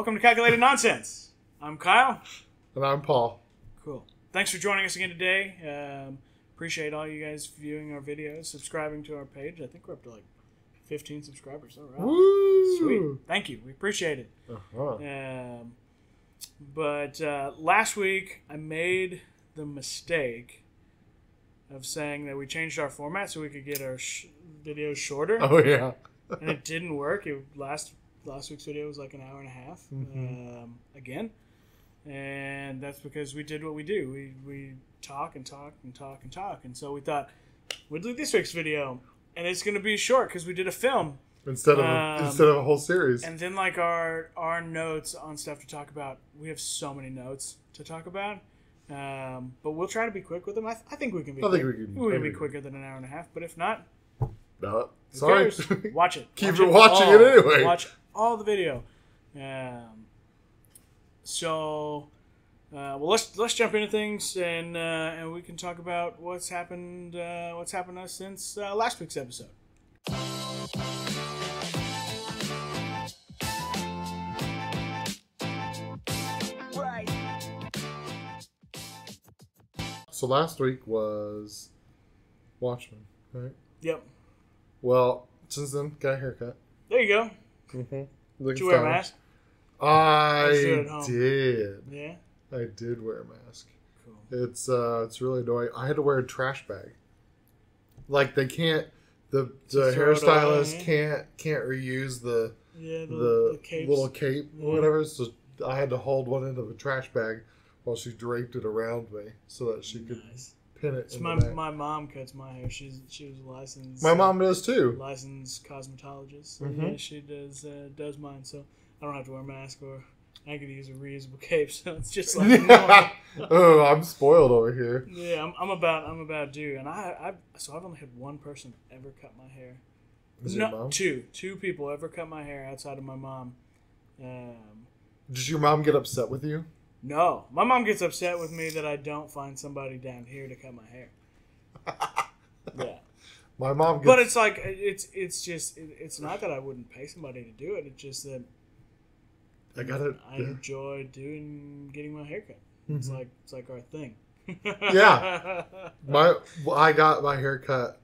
Welcome to Calculated Nonsense. I'm Kyle. And I'm Paul. Cool. Thanks for joining us again today. Um, appreciate all you guys viewing our videos, subscribing to our page. I think we're up to like 15 subscribers. All right. Woo! Sweet. Thank you. We appreciate it. Uh-huh. Um, but uh, last week, I made the mistake of saying that we changed our format so we could get our sh- videos shorter, Oh yeah. and it didn't work. It last last week's video was like an hour and a half Mhm. um, again, and that's because we did what we do. We we talk and talk and talk and talk, and so we thought we'd do this week's video, and it's going to be short because we did a film. Instead of Um, instead of a whole series. And then like our our notes on stuff to talk about, we have so many notes to talk about. Um, but we'll try to be quick with them. I, th- I think we can be. I think we can- gonna be quicker than an hour and a half. But if not, no, sorry. Watch it. Keep Watch it watching all. it anyway. Watch all the video. Um, so, uh, well, let's let's jump into things and uh, and we can talk about what's happened uh, what's happened to us since uh, last week's episode. so last week was Watchmen, right? Yep. Well, since then, got a haircut. There you go. Mm-hmm. Did you wear a mask? I Let's do it at home. did. Yeah. I did wear a mask. Cool. It's uh, it's really annoying. I had to wear a trash bag. Like they can't, the the throw hairstylist away. can't can't reuse the Yeah. The, the, the little cape Yeah. or whatever. So I had to hold one end of a trash bag while she draped it around me so that she could Nice. pin in my my mom cuts my hair. She's she was licensed. My mom does too. licensed cosmetologist. So Mhm. Yeah, she does uh, does mine. So I don't have to wear a mask or I could use a reusable cape. So it's just like oh, I'm spoiled over here. yeah, I'm, I'm about I'm about due, and I I so I've only had one person ever cut my hair. Is no, two two people ever cut my hair outside of my mom. Um, Did your mom get upset with you? No, my mom gets upset with me that I don't find somebody down here to cut my hair. Yeah. My mom gets. But it's like it's it's just it, it's not that I wouldn't pay somebody to do it. It's just that I gotta. I yeah. enjoy doing getting my haircut. It's Mhm. like it's like our thing. Yeah. My I got my hair cut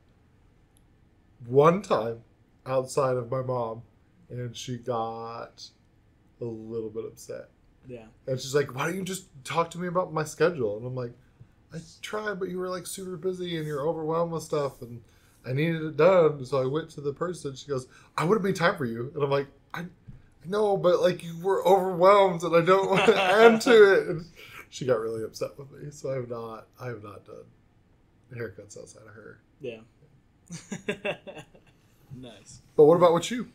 one time outside of my mom, and she got a little bit upset. Yeah. And she's like, "Why don't you just talk to me about my schedule?" And I'm like, "I tried, but you were like super busy and you're overwhelmed with stuff, and I needed it done." So I went to the person. She goes, "I would have made time for you," and I'm like, "I, I know, but like you were overwhelmed, and I don't want to add to it." And she got really upset with me, so I have not, I have not done haircuts outside of her. Yeah. nice. But what about with you?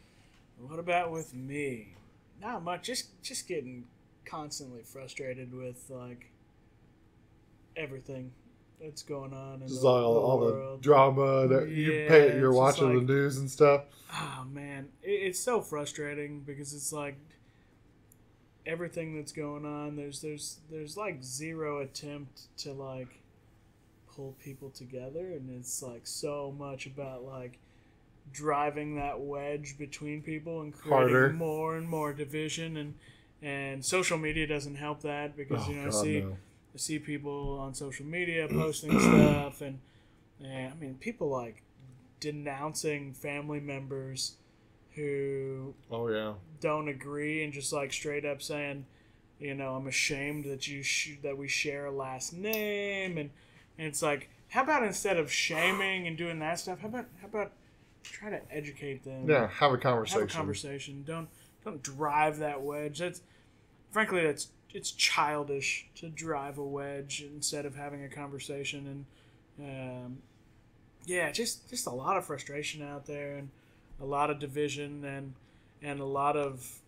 What about with me? Not much. Just just getting constantly frustrated with like everything that's going on in Just the, all, the all the drama that you yeah, pay, you're watching like- the news and stuff. Oh man, it, it's so frustrating because it's like everything that's going on. There's there's there's like zero attempt to like pull people together, and it's like so much about like driving that wedge between people and creating Harder. more and more division and and social media doesn't help that because you oh, know I Oh, see no. I see people on social media posting stuff, and, and I mean, people like denouncing family members who Oh yeah. don't agree and just like straight up saying, you know, I'm ashamed that you sh- that we share a last name, and and it's like, how about instead of shaming and doing that stuff, how about how about try to educate them? Yeah, have a conversation. have a conversation. Don't don't drive that wedge. That's frankly that's it's childish to drive a wedge instead of having a conversation and um, yeah, just just a lot of frustration out there and a lot of division and and a lot of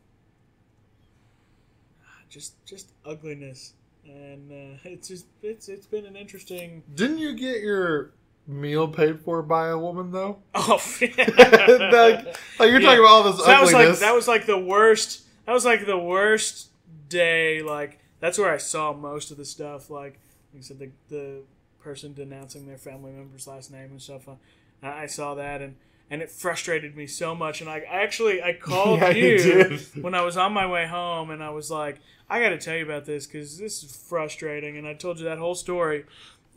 just just ugliness and uh, it's just it's it's been an interesting Didn't you get your meal paid for by a woman though? oh like, like you're Yeah. talking about all this So that was ugliness. like that was like the worst. That was like the worst day. Like that's where I saw most of the stuff. Like, like I said, the the person denouncing their family member's last name and stuff. Uh, I I saw that, and and it frustrated me so much. And I, I actually I called Yeah, you you when I was on my way home, and I was like, I got to tell you about this because this is frustrating. And I told you that whole story.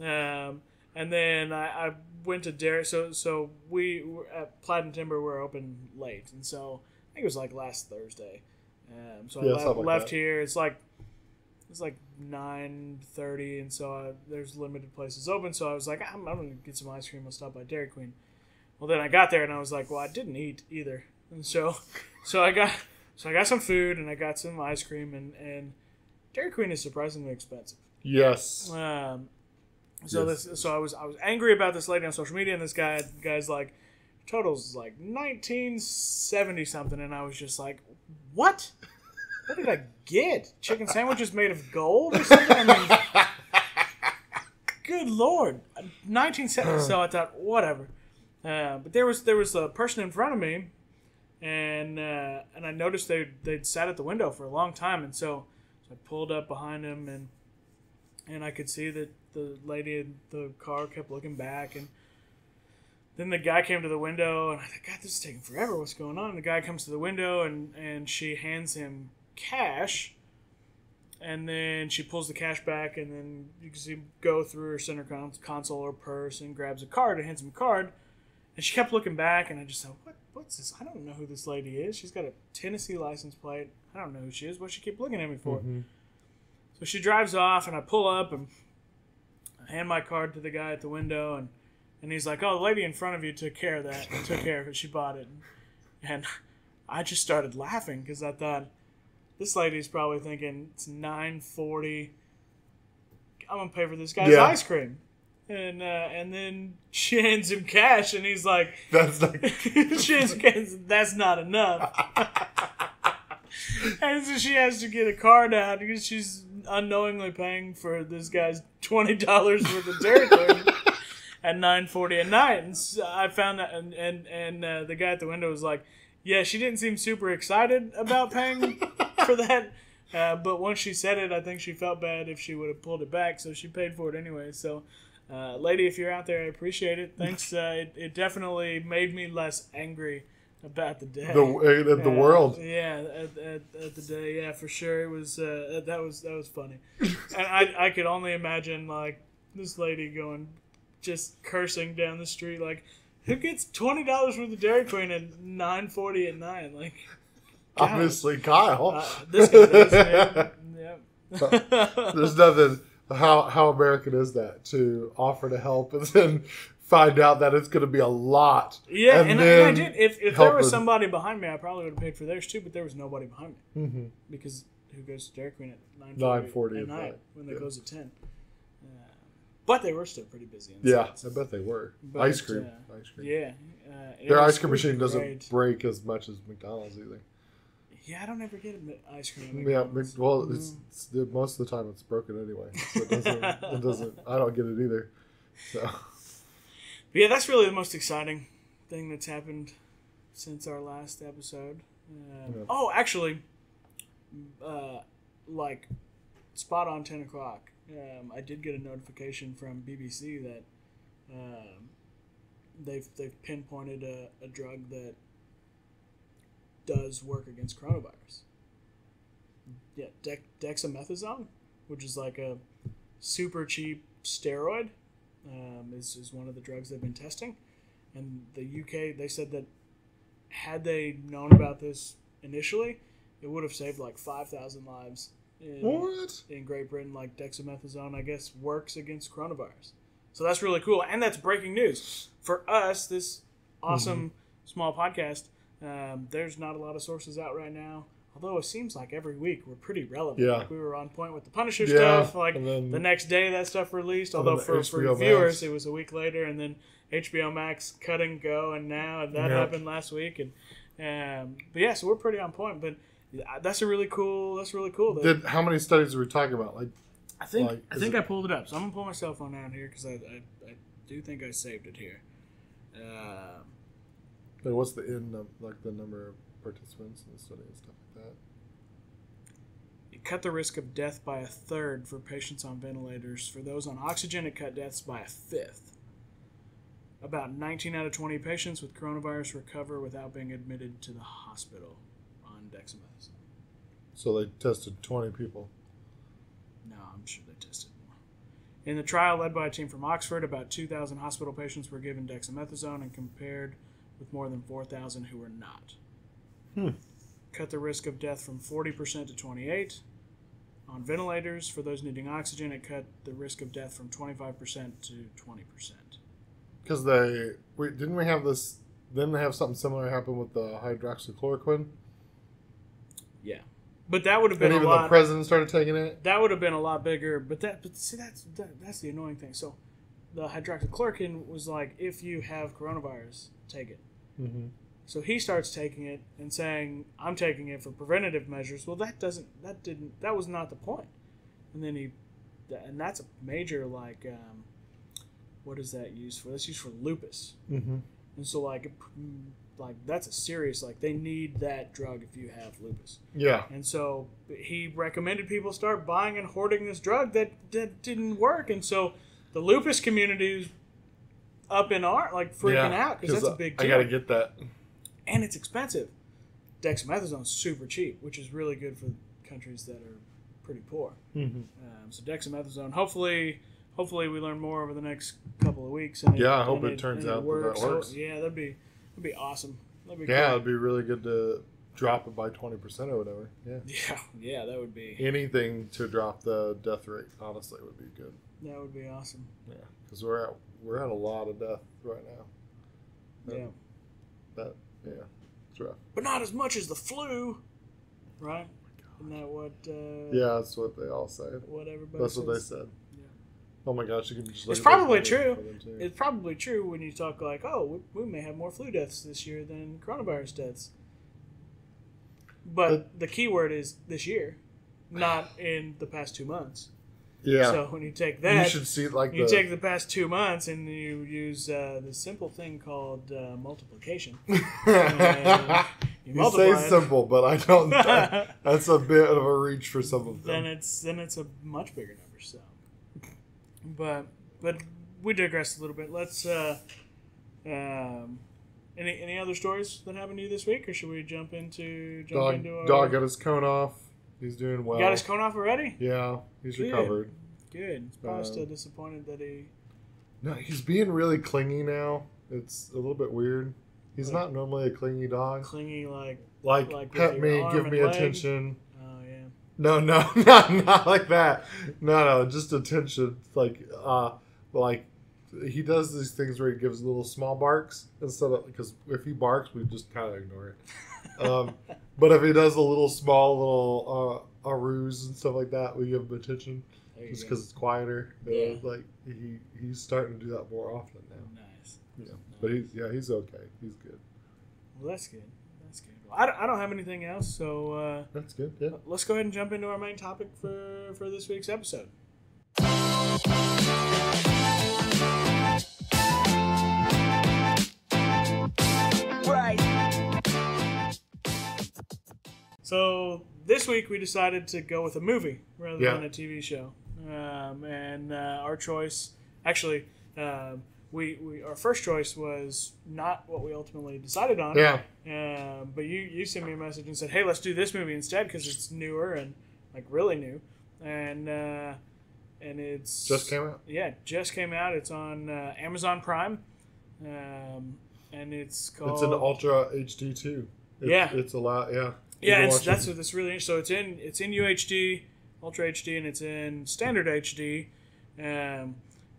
Um, and then I, I went to Derek. So so we at Plaid and Timber were open late, and so I think it was like last Thursday. Um, so I left, like left here. It's like it's like nine thirty, and so I, there's limited places open. So I was like, I'm, I'm gonna get some ice cream. I'll stop by Dairy Queen. Well, then I got there and I was like, well, I didn't eat either, and so so I got so I got some food and I got some ice cream and and Dairy Queen is surprisingly expensive. Yes. Um, so Yes. this, so I was I was angry about this lady on social media, and this guy guy's like, totals like nineteen seventy something, and I was just like, what? What did I get? Chicken sandwiches made of gold or something? I mean, good lord, nineteen seventy. So I thought, whatever. Uh, but there was there was a person in front of me, and uh, and I noticed they they'd sat at the window for a long time, and so, so I pulled up behind him and and I could see that the lady in the car kept looking back, and then the guy came to the window, and I thought, God, this is taking forever. What's going on? And the guy comes to the window, and and she hands him cash, and then she pulls the cash back, and then you can see him go through her center console or purse and grabs a card and hands him a card, and she kept looking back, and I just thought, what what's this? I don't know who this lady is. She's got a Tennessee license plate. I don't know who she is. What she keep looking at me for? Mhm. So she drives off, and I pull up and I hand my card to the guy at the window, and, and he's like, "Oh, the lady in front of you took care of that. took care of it. She bought it." And I just started laughing because I thought this lady's probably thinking it's nine forty. I'm gonna pay for this guy's Yeah. ice cream, and uh, and then she hands him cash, and he's like, That's like she hands him cash, That's not enough. and so she has to get a card out because she's unknowingly paying for this guy's twenty dollars worth of Dairy Queen at nine forty at night. And so I found that, and and and uh, the guy at the window was like, "Yeah, she didn't seem super excited about paying for that." Uh, but once she said it, I think she felt bad if she would have pulled it back, so she paid for it anyway. So, uh, lady, if you're out there, I appreciate it. Thanks. Uh, it, it definitely made me less angry about the day. the uh, the Uh, world. Yeah, at, at, at the day, yeah, for sure. It was uh, that was that was funny, and I I could only imagine like this lady going, just cursing down the street like, who gets twenty dollars worth of Dairy Queen at nine forty at night? Like, God. Obviously, Kyle. uh, this guy does. Yeah. There's nothing. How how American is that to offer to help and then find out that it's going to be a lot? Yeah, and and, I, and I did. If, if there was somebody behind me, I probably would have paid for theirs too. But there was nobody behind me. Mhm. because who goes to Dairy Queen at 9:40 at at night night, when they yeah. close at ten. Uh, but they were still pretty busy. Yeah, inside, I bet they were. But, ice cream. uh, ice cream. Yeah, uh, Their ice cream machine doesn't great. break as much as McDonald's either. Yeah, I don't ever get a ice cream. Yeah, well, it's, it's most of the time it's broken anyway. So it doesn't. it doesn't. I don't get it either. So But yeah, that's really the most exciting thing that's happened since our last episode. Um, Yeah. Oh, actually, uh, like spot on ten o'clock. Um, I did get a notification from BBC that um, they've they've pinpointed a, a drug that does work against coronavirus. Yeah, Dex dexamethasone, which is like a super cheap steroid, um, is, is one of the drugs they've been testing. And the UK, they said that had they known about this initially, it would have saved like 5,000 lives in, what? in Great Britain. Like dexamethasone, I guess, works against coronavirus. So that's really cool. And that's breaking news. For us, this awesome small podcast, um, there's not a lot of sources out right now. Although it seems like every week we're pretty relevant. Yeah. Like we were on point with the Punisher Yeah, stuff. Like then- the next day that stuff released. Although for, for viewers Max. it was a week later, and then HBO Max cut and go, and now that Yep. happened last week. And um, but yeah, so we're pretty on point. But that's a really cool. That's really cool. Did how many studies are we talking about? Like, I think like, I think it- I pulled it up. So I'm gonna pull my cell phone out here because I, I, I do think I saved it here. Uh, like what's the in num- like the number of participants in the study and stuff like that? it cut the risk of death by a third for patients on ventilators. For those on oxygen, it cut deaths by a fifth. about 19 out of 20 patients with coronavirus recover without being admitted to the hospital on dexamethasone. So they tested 20 people. No, I'm sure they tested more. In the trial led by a team from Oxford, about 2,000 hospital patients were given dexamethasone and compared with more than 4,000 who were not. Hmm. Cut the risk of death from 40% to 28. On ventilators, for those needing oxygen, it cut the risk of death from 25% to 20%. Because they. Wait, didn't we have this. Didn't they have something similar happen with the hydroxychloroquine? Yeah. But that would have And been a even the president started taking it? that would have been a lot bigger. But that, but see, that's that, that's the annoying thing. So, the hydroxychloroquine was like, if you have coronavirus, take it. Mm-hmm. So he starts taking it and saying, "I'm taking it for preventative measures." Well, that doesn't, that didn't, that was not the point. And then he, and that's a major like, um, what is that used for? That's used for lupus. Mm-hmm. And so like, like that's a serious like they need that drug if you have lupus. Yeah. And so he recommended people start buying and hoarding this drug that that didn't work. And so the lupus community is up in art, like freaking yeah, out because that's a big deal I gotta get that. and it's expensive. Dexamethasone's super cheap, which is really good for countries that are pretty poor. Mm-hmm. Um, so dexamethasone, hopefully, hopefully we learn more over the next couple of weeks. And Yeah, I hope and it turns and out that that works. So, works. yeah, that'd be that'd be awesome. That'd be Yeah, great. it'd be really good to drop it by 20% or whatever. Yeah. yeah, yeah, that would be Anything to drop the death rate, honestly, would be good. that would be awesome. Yeah. Because we're at, we're at a lot of death right now. Yeah, That, yeah. It's rough. but not as much as the flu, right? Isn't that what? Uh, Yeah, that's what they all say. What everybody. That's what they said. Oh my gosh, you can just. It's look at those probably true. for them, too. It's probably true when you talk like, oh, we, we may have more flu deaths this year than coronavirus deaths. But the key word is this year, not in the past two months. yeah. So when you take that, you that, should see like you the. take the past two months and you use uh, the simple thing called uh, multiplication. you you say it. simple, but I don't. that's a bit of a reach for some of them. then it's then it's a much bigger number. So, but but we digress a little bit. Let's. Uh, um, any any other stories that happened to you this week, or should we jump into jump Dog, into our, dog got his cone off. He's doing well. got his cone off already? Yeah, he's Good. recovered. Good. He's probably still disappointed that he. No, he's being really clingy now. It's a little bit weird. He's Yeah. not normally a clingy dog. Clingy like Like, Like pet me, give me leg? attention. No, no, not not like that. No, no, just attention. Like, uh, like he does these things where he gives little small barks instead of because if he barks, we just kind of ignore it. Um, but if he does a little small little uh, arus and stuff like that, we give him attention just because it's quieter. Yeah. like he he's starting to do that more often now. nice. Yeah, but he's yeah he's okay. He's good. Well, that's good. That's good. Well, I don't, I don't have anything else, so uh, That's good. Yeah. let's go ahead and jump into our main topic for for this week's episode. Right. So this week we decided to go with a movie rather Yeah. than a TV show, um, and uh, our choice actually. Um, we, we our first choice was not what we ultimately decided on. Yeah. Um, but you you sent me a message and said, "Hey, let's do this movie instead because it's newer and like really new." And uh, and it's Just came out. Yeah, just came out. It's on uh, Amazon Prime, um, and it's called. It's an ultra HD too. It's, Yeah. It's a lot. Yeah. Yeah, it's, that's it. what that's really interesting. so it's in it's in UHD, Ultra HD, and it's in Standard HD. Um,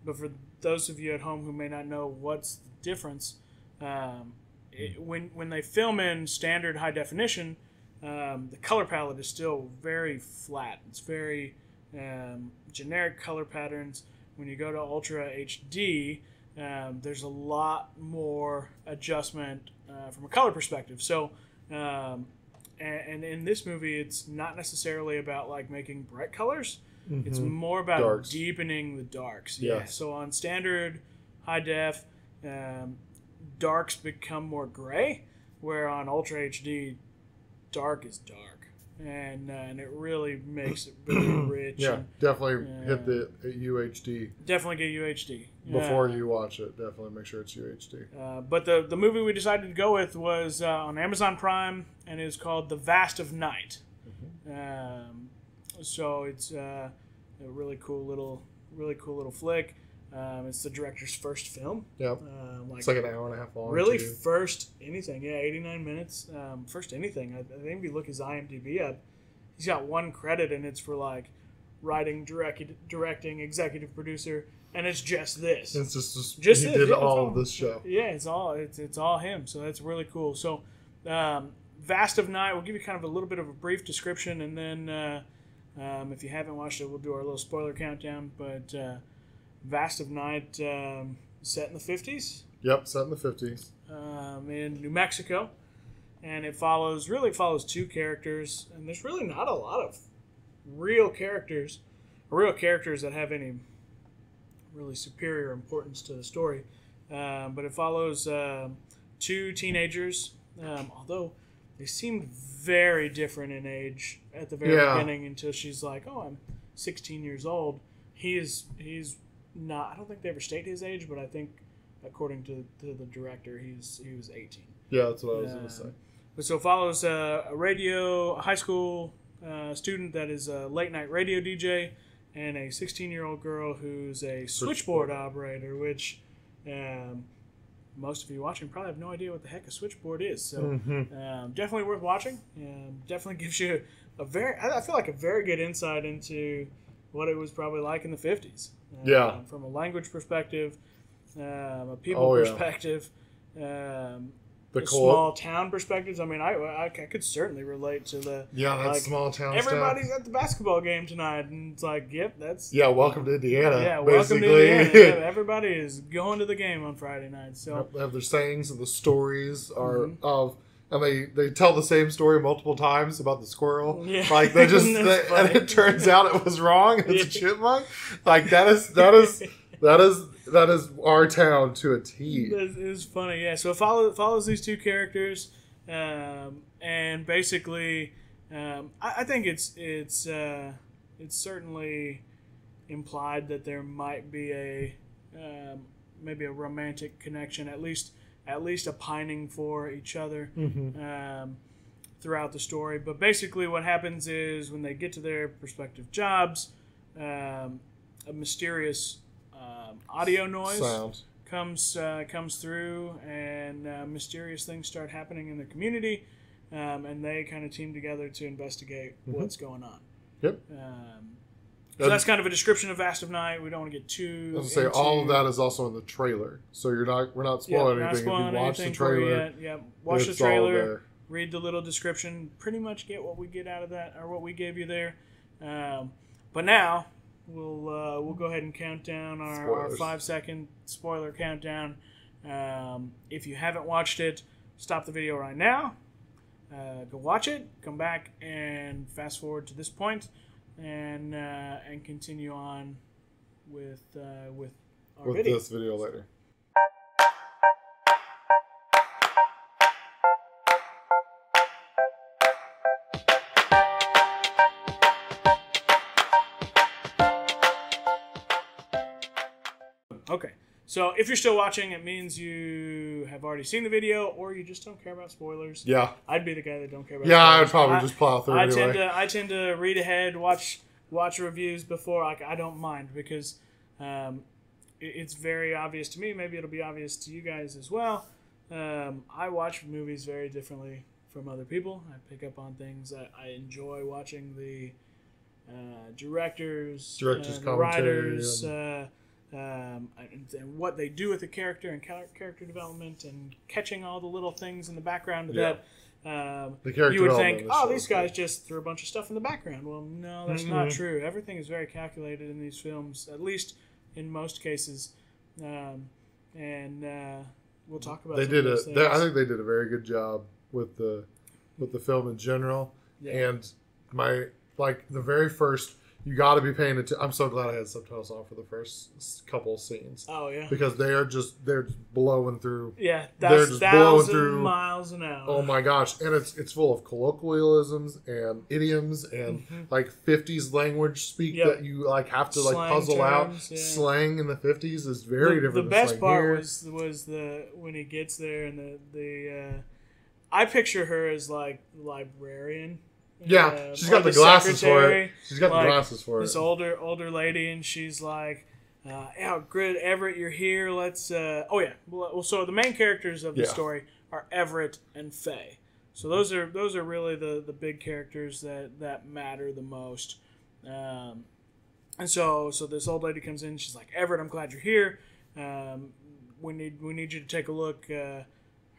but for those of you at home who may not know what's the difference, um, it, when when they film in standard high definition, um, the color palette is still very flat. It's very um, generic color patterns. When you go to Ultra HD, um, there's a lot more adjustment uh, from a color perspective. So. Um, and, and in this movie it's not necessarily about like making bright colors it's Mhm. more about Darks. deepening the darks yeah Yes. so on standard high def um, darks become more gray where on ultra hd dark is dark and uh, and it really makes it really rich. Yeah, and definitely Yeah. hit the UHD definitely get UHD before Yeah. you watch it. Definitely make sure it's UHD. Uh, but the the movie we decided to go with was uh, on Amazon Prime and is called The Vast of Night. Um, so it's uh, a really cool little really cool little flick. Um, it's the director's first film. Yep. Um, like It's like an hour and a half long. really too. first anything. Yeah, eighty nine minutes. Um, first anything. I, I think if you look his IMDb up, he's got one credit and it's for like writing, direct, directing, executive producer, and it's just this. It's just, just, Just he this, did yeah, it's all of this show. Yeah, it's all it's it's all him. So that's really cool. So, um, Vast of Night. We'll give you kind of a little bit of a brief description, and then uh, um, if you haven't watched it, we'll do our little spoiler countdown. But uh, Vast of Night, um, set in the fifties Yep, set in the fifties. um, in New Mexico, and it follows really follows two characters, and there's really not a lot of real characters, real characters that have any really superior importance to the story. Um, but it follows um two teenagers, um, although they seemed very different in age at the very Yeah. beginning until she's like, "Oh, I'm 16 years old." He is he's not. I don't think they ever state his age, but I think according to, to the director, he's he was 18. Yeah, that's what I was Um, gonna say. But so it follows uh, a radio, a high school uh, student that is a late night radio DJ, and a 16 year old girl who's a switchboard operator, which um, most of you watching probably have no idea what the heck a switchboard is. So Mhm. um, definitely worth watching. Um, definitely gives you a very, I feel like a very good insight into what it was probably like in the 50s. Um, Yeah. From a language perspective, um, a people Oh, yeah. perspective. Um, The small town perspectives. I mean, I, I, I could certainly relate to the Yeah, that like, small town everybody's stuff. at the basketball game tonight, and it's like, yep, that's Yeah, welcome to Indiana. yeah. Welcome to Indiana. Yeah, everybody is going to the game on Friday night. So They have their sayings and the stories are Mhm. of, and they they tell the same story multiple times about the squirrel. Yeah. Like they just, they, and it turns out it was wrong. It's a chipmunk. Like that is that is that is that is our town to a T. It's, it's funny, yeah. So it follows follows these two characters, um, and basically, um, I, I think it's it's uh, it's certainly implied that there might be a um, maybe a romantic connection, at least at least a pining for each other Mm-hmm. um, throughout the story. But basically, what happens is when they get to their respective jobs, um, a mysterious um, audio noise Sound. comes uh, comes through, and uh, mysterious things start happening in the community, um, and they kind of team together to investigate Mhm. what's going on. Yep. Um, so that's kind of a description of Vast of Night. We don't want to get too. I was say all of that is also in the trailer, so you're not we're not spoiling not anything. spoiling if you watch the anything for you trailer. Yeah, watch the trailer. read the little description, pretty much get what we get out of that or what we gave you there. Um, but now we'll uh, we'll go ahead and count down our, our five second spoiler countdown. Um, if you haven't watched it, stop the video right now. Uh, go watch it. Come back and fast forward to this point, and uh, and continue on with uh, with our with video. this video later. Okay. So if you're still watching, it means you have already seen the video, or you just don't care about spoilers. Yeah, I'd be the guy that don't care about. yeah, I'd probably I, just plow through I anyway. tend to I tend to read ahead, watch watch reviews before. Like I don't mind because um, it, it's very obvious to me. Maybe it'll be obvious to you guys as well. Um, I watch movies very differently from other people. I pick up on things. I, I enjoy watching the uh, directors, Director's uh, the writers, uh, um, and, and what they do with the character and character development, and catching all the little things in the background Yeah. that um, the character you would think, oh, show these guys good. just threw a bunch of stuff in the background. Well, no, that's not Mhm. true. Everything is very calculated in these films, at least in most cases. Um, and uh, we'll talk about. That. They did of a. They. I think they did a very good job with the with the film in general. Yeah. And my like the very first, you got to be paying attention. I'm so glad I had subtitles on for the first couple scenes Oh yeah. because they are just they're just blowing through. Yeah, They're that's just blowing through- miles an hour. Oh my gosh, and it's it's full of colloquialisms and idioms and Mhm. like 50s language speak Yep. that you like have to like Slang puzzle out. yeah. Slang in the 50s is very the, different. The than best slang part here. was was the when he gets there and the the uh, I picture her as like librarian. Yeah, uh, she's got the, glasses for it. She's got like, the glasses for it. This older older lady, and she's like, uh, "Yeah, good, Everett, you're here. Let's." Uh, oh yeah. Well, so the main characters of the Yeah. story are Everett and Faye. So those are those are really the the big characters that that matter the most. Um, and so so this old lady comes in. She's like, Everett, I'm glad you're here. Um, we need we need you to take a look. Uh,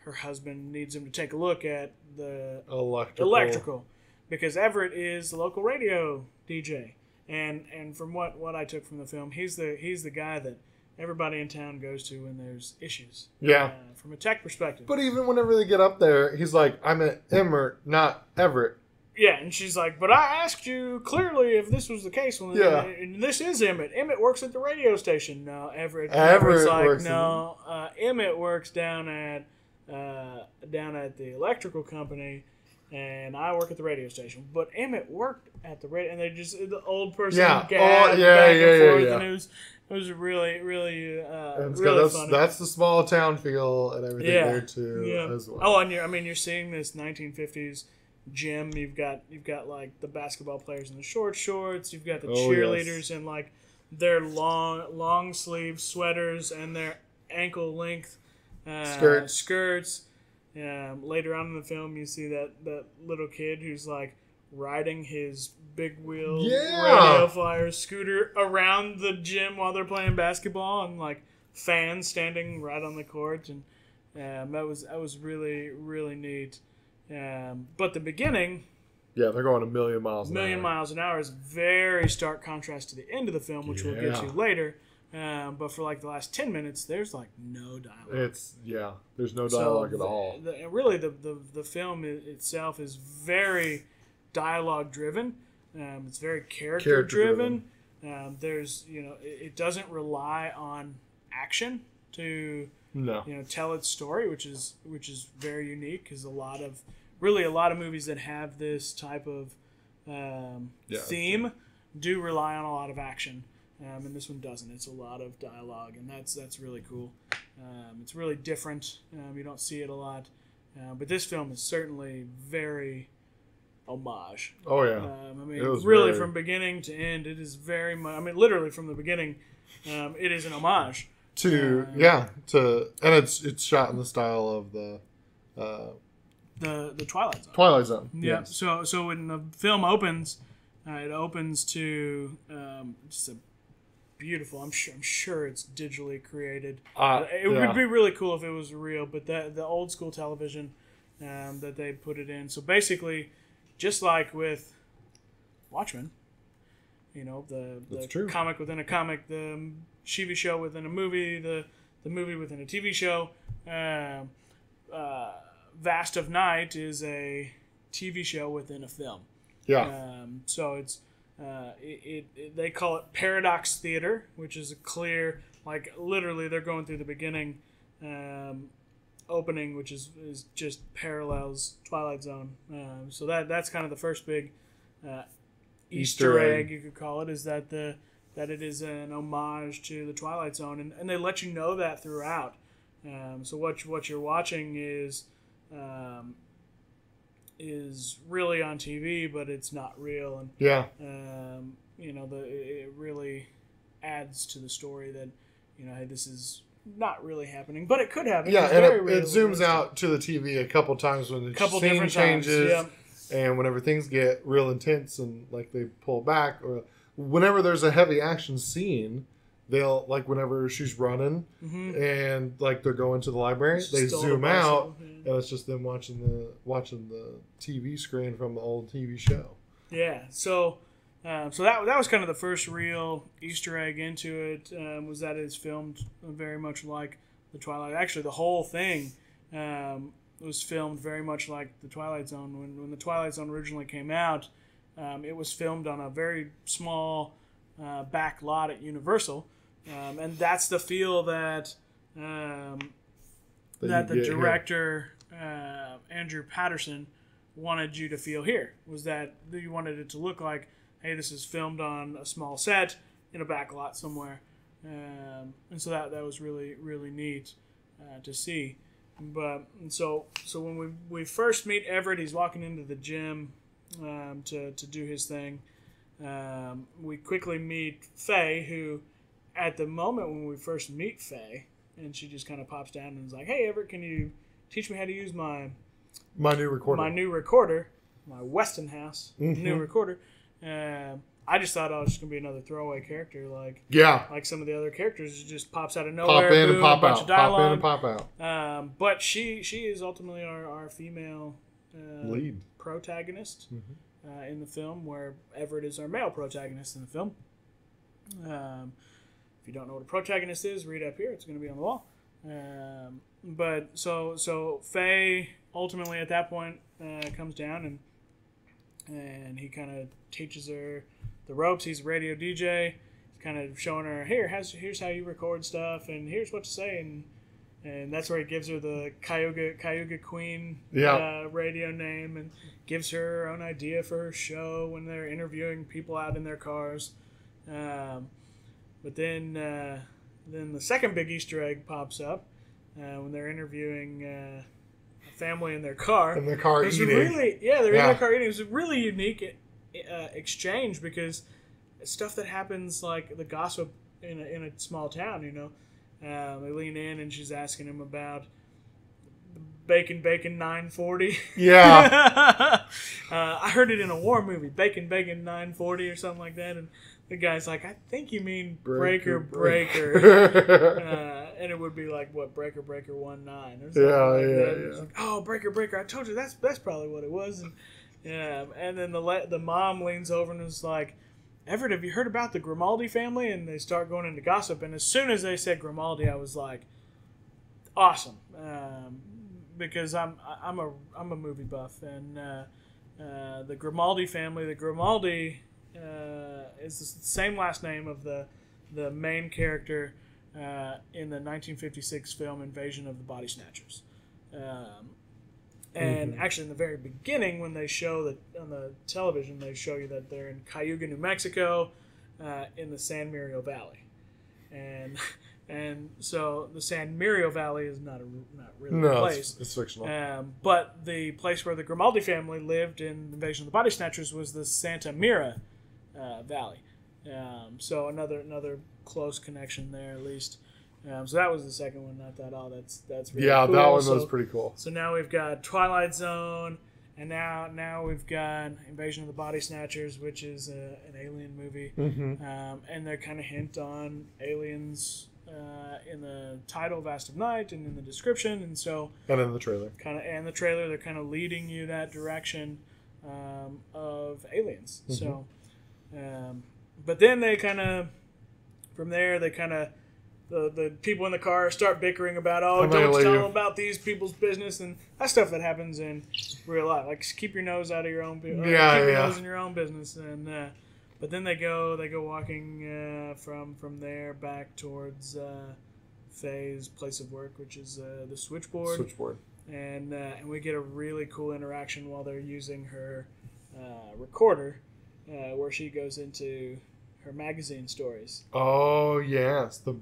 her husband needs him to take a look at the Electrical. electrical because Everett is the local radio DJ. And and from what, what I took from the film, he's the he's the guy that everybody in town goes to when there's issues. Yeah. Uh, from a tech perspective. But even whenever they get up there, he's like, I'm at Emmett, not Everett. Yeah, and she's like, "But I asked you clearly if this was the case. Well, Yeah. and this is Emmett. Emmett works at the radio station. No, Everett. Everett like, works no, uh, Emmett works down at uh, down at the electrical company, and I work at the radio station. But Emmett worked at the radio, and they just the old person Yeah. gabbed Oh, yeah, back yeah, and yeah, forth, yeah. and it was it was really really uh, And really that's, funny. that's the small town feel and everything Yeah. there too Yeah. as well. Oh, and you're, I mean, you're seeing this 1950s gym. You've got you've got like the basketball players in the short shorts. You've got the Oh, yes. cheerleaders in like their long long sleeve sweaters and their ankle length uh, Skirts. Skirts. Um, later on in the film, you see that that little kid who's like riding his big wheel Yeah. radio flyer scooter around the gym while they're playing basketball and like fans standing right on the court and um, that was that was really really neat. Um, but the beginning, yeah, they're going a million miles. a an million miles an hour, is very stark contrast to the end of the film, which we'll get to later. Um, but for like the last ten minutes, there's like no dialogue. It's yeah. There's no So dialogue at the- all. The, really, the, the the film itself is very dialogue driven. Um, it's very character, Character driven. Um, there's you know it, it doesn't rely on action to No. you know tell its story, which is which is very unique because a lot of really a lot of movies that have this type of um, Yeah. theme do rely on a lot of action, um, and this one doesn't. It's a lot of dialogue, and that's that's really cool. Um, it's really different. Um, you don't see it a lot, uh, but this film is certainly very homage. Oh yeah. Um, I mean, really very- from beginning to end, it is very much. I mean, literally from the beginning, um, it is an homage. to uh, yeah to and it's it's shot in the style of the uh, The the Twilight Zone. Twilight Zone. Yeah. Yes. So so when the film opens, uh, it opens to um, just a beautiful. I'm sure I'm sure it's digitally created. Uh, it yeah. would be really cool if it was real, but that the old school television um, that they put it in. So basically, just like with Watchmen, you know the the comic within a comic, the TV show within a movie, the the movie within a TV show. Um, uh, Vast of Night is a TV show within a film. yeah. Um, so it's uh, it, it, they call it paradox theater, which is a clear like literally they're going through the beginning um, opening, which is, is just parallels Twilight Zone. Um, so that that's kind of the first big uh, Easter, Easter egg. egg. you could call it is that the that it is an homage to the Twilight Zone, and, and they let you know that throughout. Um, so what what you're watching is um, is really on TV, but it's not real, and yeah. um, you know the it really adds to the story that you know hey this is not really happening, but it could happen. Yeah, and it, it zooms out to the TV a couple times when the couple scene different changes, times. and whenever things get real intense and like they pull back, or whenever there's a heavy action scene, they'll like whenever she's running Yeah. hmm and like they're going to the library, they the zoom out, yeah. and it's just them watching the watching the TV screen from the old TV show. Yeah, so um, so that that was kind of the first real Easter egg into it um, was that it's filmed very much like the Twilight. Actually, the whole thing um, was filmed very much like the Twilight Zone. When when the Twilight Zone originally came out, Um, it was filmed on a very small uh, back lot at Universal, um, and that's the feel that um, That that the director uh, Andrew Patterson wanted you to feel here was that you wanted it to look like, hey, this is filmed on a small set in a back lot somewhere, um, and so that that was really really neat uh, to see. But so so when we we first meet Everett, he's walking into the gym um, to to do his thing. Um, we quickly meet Faye, who at the moment when we first meet Faye, and she just kind of pops down and is like, "Hey, Everett, can you teach me how to use my My new recorder. my new recorder, my Westinghouse Mhm. new recorder?" Um, I just thought I was just gonna be another throwaway character, like yeah. like some of the other characters. It just pops out of nowhere, Pop in boom, and pop out. Pop in and pop out. Um, but she she is ultimately our, our female uh, Lead. protagonist Mhm. uh, in the film, where Everett is our male protagonist in the film. Um, you don't know what a protagonist is, read up here. It's going to be on the wall. Um, but so so Faye ultimately at that point uh, comes down and and he kind of teaches her the ropes. He's a radio DJ. He's kind of showing her here. How's, here's how you record stuff, and here's what to say, and and that's where he gives her the Cayuga Cayuga Queen Yeah. uh, radio name, and gives her her own idea for her show when they're interviewing people out in their cars. Um, but then uh, then the second big Easter egg pops up uh, when they're interviewing uh, a family in their car. In their car It was eating. really yeah, they're in Yeah. their car eating. It was a really unique uh, exchange because stuff that happens like the gossip in a, in a small town. You know, um, they lean in and she's asking him about Bacon Bacon 940. Yeah. uh, I heard it in a war movie, Bacon Bacon 940 or something like that, and the guy's like, I think you mean Breaker Breaker. uh, and it would be like what Breaker Breaker one nine or something Yeah, like yeah. Yeah. like, oh, Breaker Breaker! I told you that's that's probably what it was. And yeah, and then the le- the mom leans over and is like, Everett, have you heard about the Grimaldi family? And they start going into gossip. And as soon as they said Grimaldi, I was like, awesome, um, because I'm I'm a I'm a movie buff, and uh, uh, the Grimaldi family, the Grimaldi uh, is the same last name of the the main character uh, in the 1956 film Invasion of the Body Snatchers. Um, and Mhm. actually, in the very beginning, when they show that on the television, they show you that they're in Cayuga, New Mexico, uh, in the San Miguel Valley, and and so the San Miguel Valley is not a not really a no, place. it's, it's fictional. Um, but the place where the Grimaldi family lived in Invasion of the Body Snatchers was the Santa Mira uh, Valley. Um, so another another close connection there at least. Um, so that was the second one. not thought, all. that's that's really yeah, cool. that one so, was pretty cool. So now we've got Twilight Zone, and now now we've got Invasion of the Body Snatchers, which is a, an alien movie, hmm um, and they're kind of hint on aliens uh, in the title, Vast of Night, and in the description, and so And in the trailer. kind of and the trailer they're kind of leading you that direction um, of aliens so um, but then they kind of from there they kind of the, the people in the car start bickering about oh I'm don't tell them about these people's business and that's stuff that happens in real life like just keep your nose out of your own business Yeah, keep your yeah. nose in your own business and uh, but then they go they go walking uh, from from there back towards uh, Faye's place of work which is uh, the switchboard Switchboard. and uh, and we get a really cool interaction while they're using her uh, recorder, uh, where she goes into her magazine stories. Oh yes, the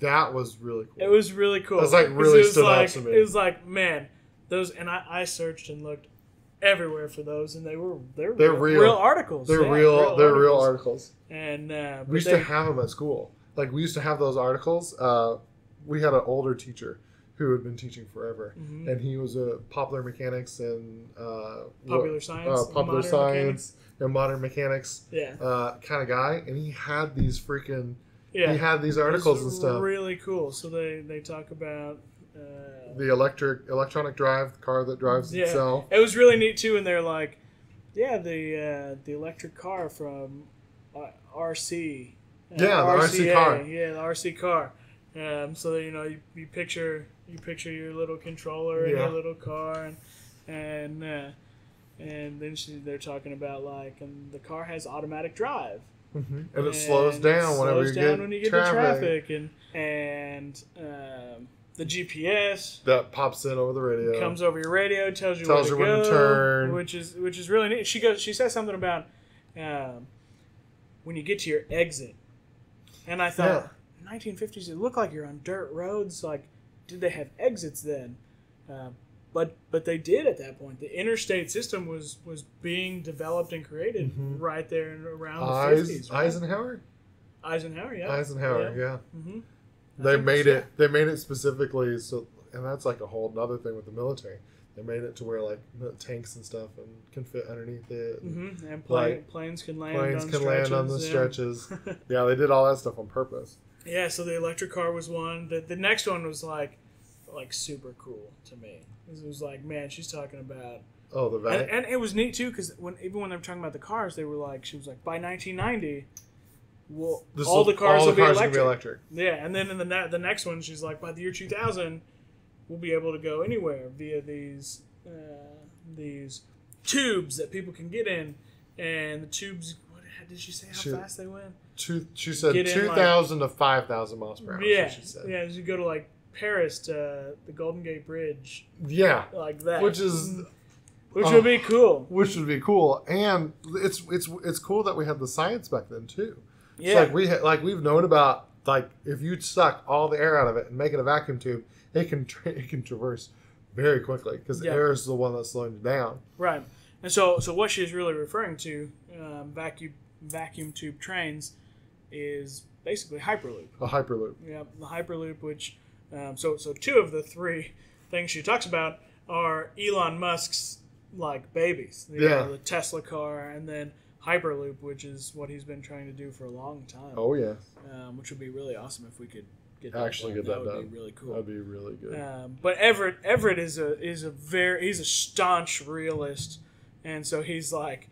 that was really cool. It was really cool. That's, like, 'cause really it was stood out like, to me. It was like man, those and I, I searched and looked everywhere for those, and they were they're, They're real, real. articles. they're yeah, real. They're real articles. And uh, We used they- to have them at school. Like we used to have those articles. Uh, we had an older teacher who had been teaching forever, Mhm. and he was a popular mechanics and uh, popular science, uh, popular modern science and modern mechanics. Yeah, uh, kind of guy, and he had these freaking yeah. he had these articles and stuff. Really cool. So they they talk about. Uh, the electric electronic drive, the car that drives Yeah. itself. It was really neat too, and they're like, yeah, the uh, the electric car from uh, RC. Yeah, the RC car. Yeah, the RC car. Um, so you know, you, you picture you picture your little controller in Yeah. your little car, and and uh, and then she, they're talking about like, and the car has automatic drive, Mhm. And it slows down it whenever slows you down get when you get traffic. to traffic, and and um, the GPS That pops in over the radio. comes over your radio, tells you Tells where you to when go, to turn. which is which is really neat. She goes, she says something about um, when you get to your exit, and I thought, 1950s, it looked like you're on dirt roads. Like, did they have exits then? Uh, but but they did at that point. The interstate system was was being developed and created Mhm. right there and around the 50s. right? Eisenhower. Eisenhower, yeah. Eisenhower. Yeah. hmm They made it. They made it specifically so, and that's like a whole other thing with the military. They made it to where like tanks and stuff and can fit underneath it. and hmm And plane, Like, planes can land. Planes on can land on the stretches, stretches. Yeah, they did all that stuff on purpose. Yeah, so the electric car was one. The, the next one was like like super cool to me. It was like, man, she's talking about, Oh, the and, and it was neat too because when even when they were talking about the cars, they were like, she was like, by 1990, well, This all the cars all will the be electric. Be electric. Yeah, and then in the ne- the next one, she's like, by the year 2000, we'll be able to go anywhere via these uh, these tubes that people can get in, and the tubes. What did she say? How She- fast they went? Two, she said two thousand like- to five thousand miles per hour. Yeah, She said. yeah. As you go to like Paris to the Golden Gate Bridge, Yeah, like that, which is which oh. would be cool. which would be cool, and it's it's it's cool that we had the science back then too. It's Yeah, like we ha- like we've known about like if you suck all the air out of it and make it a vacuum tube, it can tra- it can traverse very quickly because Yeah. air is the one that's slowing you down. right. And so, so what she's really referring to, um, vacuum vacuum tube trains, is basically hyperloop. A hyperloop. Yeah, the hyperloop. Which, um, so so two of the three things she talks about are Elon Musk's like babies. You Yeah. know, the Tesla car, and then Hyperloop, which is what he's been trying to do for a long time. Oh yeah, um, which would be really awesome if we could get that Actually done. get that, that would done. be really cool. that'd be really good. Um, but Everett Everett is a is a very he's a staunch realist, and so he's like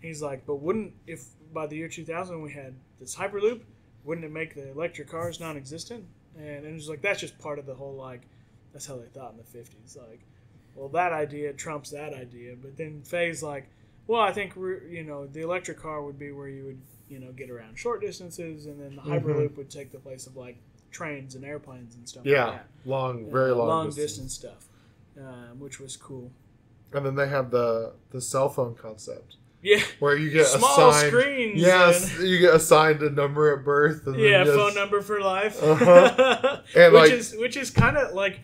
he's like, but wouldn't if by the year 2000 we had this hyperloop, wouldn't it make the electric cars non-existent? And and it's like that's just part of the whole like that's how they thought in the 50s. Like, well, that idea trumps that idea, but then Faye's like, well, I think you know the electric car would be where you would you know get around short distances, and then the Mhm. hyperloop would take the place of like trains and airplanes and stuff. yeah, like long, very long, long, distance, stuff, um, which was cool. And then they have the the cell phone concept Yeah, where you get small assigned. screens. Yes, and- you get assigned a number at birth. And yeah, just, phone number for life. Uh-huh. And, which like- is which is kind of like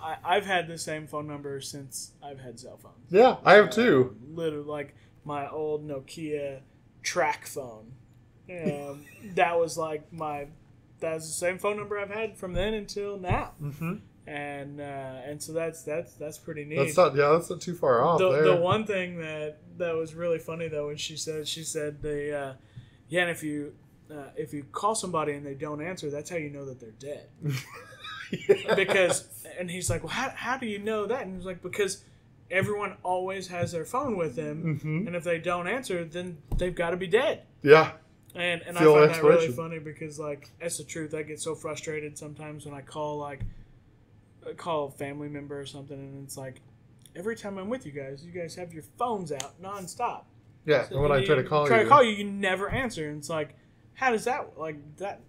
I, I've had the same phone number since I've had cell phones. Yeah, I have two. Um, literally, like my old Nokia TracFone. Um, that was like my. That's the same phone number I've had from then until now, Mm-hmm. and uh, and so that's that's that's pretty neat. That's not. Yeah, that's not too far off. the, the one thing that that was really funny though when she said she said they uh, yeah and if you uh, if you call somebody and they don't answer that's how you know that they're dead Yeah. because and he's like well how, how do you know that and he's like because everyone always has their phone with them Mhm. and if they don't answer then they've got to be dead Yeah. and and Feel I find that really funny because like that's the truth. I get so frustrated sometimes when I call like I call a family member or something, and it's like every time I'm with you guys, you guys have your phones out nonstop. Yeah. So and when I try to um, call try you, to call you, you never answer, and it's like, how does that like that?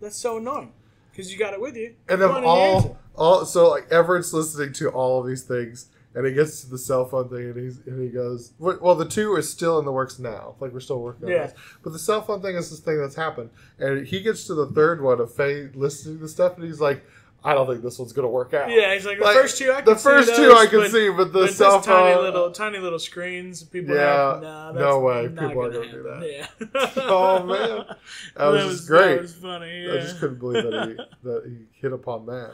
That's so annoying because you got it with you. and then of on, you answer. all, all, so like Everett's listening to all of these things, and he gets to the cell phone thing, and he's and he goes, well, well, the two are still in the works now, like we're still working on Yeah. this. But the cell phone thing is this thing that's happened, and he gets to the third one of Faye listening to stuff, and he's like, I don't think this one's gonna work out. Yeah, he's like the Like, first two I can the see first two those, I can but- see, but the But cell this tiny little, tiny little screens, people Yeah, have, nah, no way, people aren't gonna do that. Yeah. Oh, man. That was just great. That was funny. Yeah. I just couldn't believe that he that he hit upon that.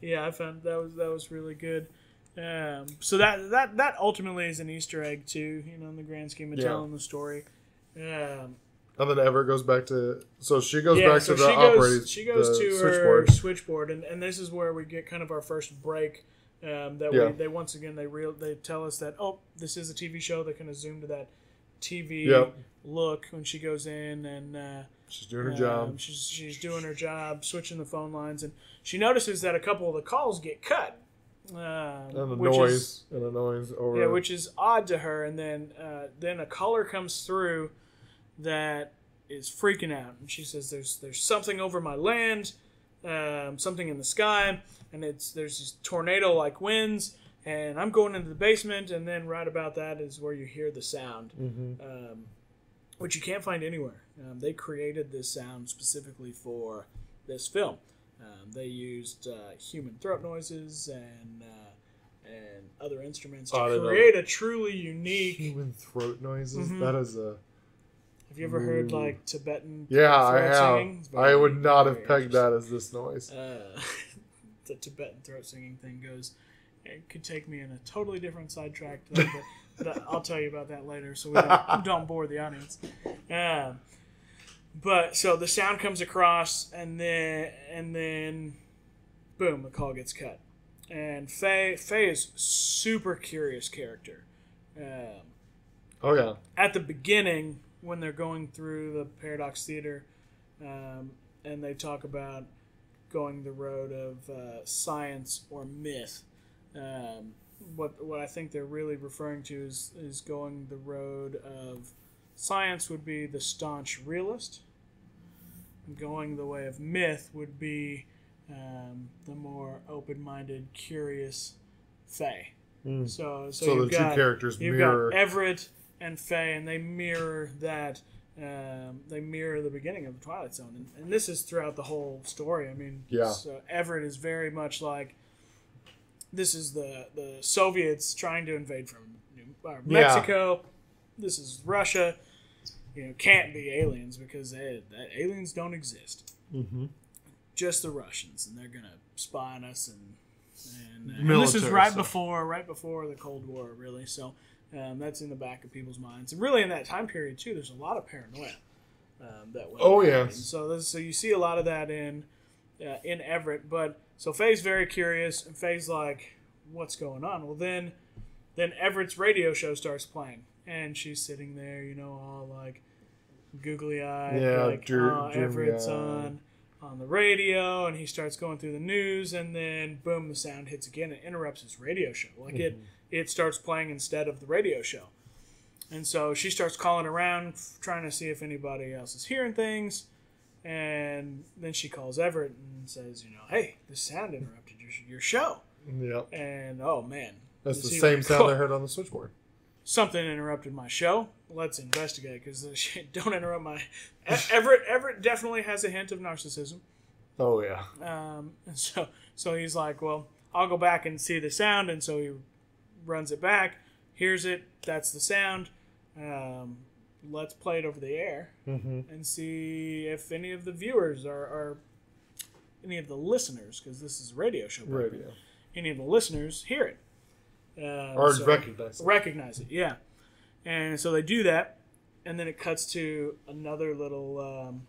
yeah, I found that was that was really good. Um, so that that that ultimately is an Easter egg too, you know, in the grand scheme of Yeah. telling the story. Um, And then Ever goes back to so she goes yeah, back so to the operating she goes to switchboard. her switchboard, and, and this is where we get kind of our first break. Um, that Yeah. we, they once again they real they tell us that oh this is a TV show. They kind of zoom to that TV Yep. look when she goes in and. Uh, She's doing her Um, job. She's she's doing her job, switching the phone lines, and she notices that a couple of the calls get cut. um, And the which noise is and the noise over. yeah, which is odd to her. And then uh, then a caller comes through that is freaking out, and she says, "There's there's something over my land, um, something in the sky, and it's there's these tornado like winds." And I'm going into the basement, and then right about that is where you hear the sound. hmm um, which you can't find anywhere. Um, they created this sound specifically for this film. Um, they used uh, human throat noises and uh, and other instruments to Oh, know create a truly unique. Human throat noises. Mhm. That is a. Have you ever heard like Tibetan? Yeah, I have. singing? I would not have pegged that as this noise. Uh, the Tibetan throat singing thing goes. It could take me in a totally different sidetrack, though, but, but I'll tell you about that later, so we don't, don't bore the audience. Um, but so the sound comes across, and then and then, boom, the call gets cut. And Faye Faye is super curious character. Um, Oh yeah. at the beginning when they're going through the Paradox Theater, um, and they talk about going the road of uh, science or myth. Um, what what I think they're really referring to is is going the road of science would be the staunch realist. Going the way of myth would be um, the more open-minded, curious Faye. Mm. So so, So, you've the two characters You've mirror. got Everett and Faye, and they mirror that. Um, they mirror the beginning of the Twilight Zone, and, and this is throughout the whole story. I mean, Yeah. So Everett is very much like this is the the Soviets trying to invade from New, uh, Yeah. Mexico. This is Russia. You know, can't be aliens because they, that aliens don't exist. hmm Just the Russians, and they're gonna spy on us and and, uh, and this is right stuff. before right before the Cold War, really. So um, that's in the back of people's minds, and really in that time period too. There's a lot of paranoia um, that went. Oh, yes. And so this, so you see a lot of that in uh, in Everett, but so Faye's very curious, and Faye's like, "What's going on?" Well, then then Everett's radio show starts playing, and she's sitting there, you know, all like googly eyed, Yeah, like oh, Everett's on on the radio, and he starts going through the news, and then boom, the sound hits again. and interrupts his radio show. Like Mm-hmm. it starts playing instead of the radio show. And so she starts calling around, trying to see if anybody else is hearing things. And then she calls Everett and says, you know, hey, this sound interrupted your, your show. Yep. And oh man, That's the same sound I heard on the switchboard. something interrupted my show. Let's investigate because don't interrupt my. Everett Everett definitely has a hint of narcissism. Oh yeah. Um, so so he's like, well, I'll go back and see the sound, and so he runs it back, hears it. That's the sound. Um, let's play it over the air hmm and see if any of the viewers are, are any of the listeners, because this is a radio show. program, Radio. Any of the listeners hear it. Um, Or so- recognize it. recognize it yeah and so they do that and then it cuts to another little um,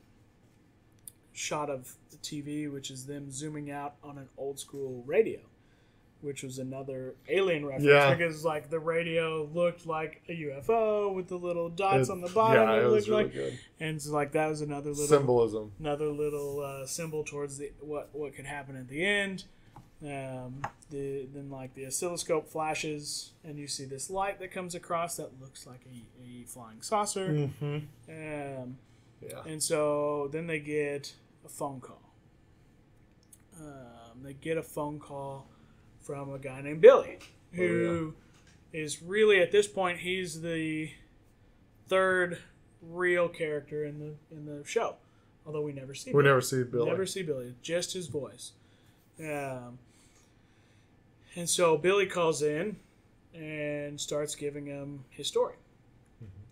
shot of the tv which is them zooming out on an old school radio which was another alien reference Yeah. because like the radio looked like a ufo with the little dots It- on the bottom Yeah, it it was looked really like good. and so like that was another little Symbolism. another little uh, symbol towards the what what could happen at the end. Um, the then like the oscilloscope flashes, and you see this light that comes across that looks like a, a flying saucer. Mm-hmm. Um, Yeah. and so then they get a phone call. Um, they get a phone call from a guy named Billy, who is really at this point he's the third real character in the in the show, although we never see. We Billy. never see Billy. Never see Billy, just his voice. Um, and so Billy calls in and starts giving him his story.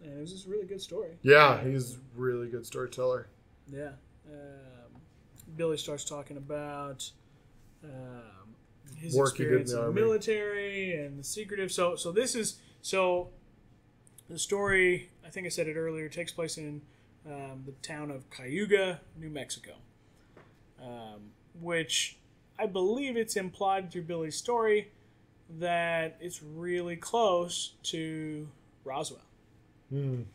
And it was just a really good story. Mm-hmm. Yeah, Uh, he's a really good storyteller. yeah. Um, Billy starts talking about um, his Work did in experience the in the military and the secretive. So, so this is so. The story, I think I said it earlier, takes place in um, the town of Cayuga, New Mexico, um, which I believe it's implied through Billy's story that it's really close to Roswell. Mm.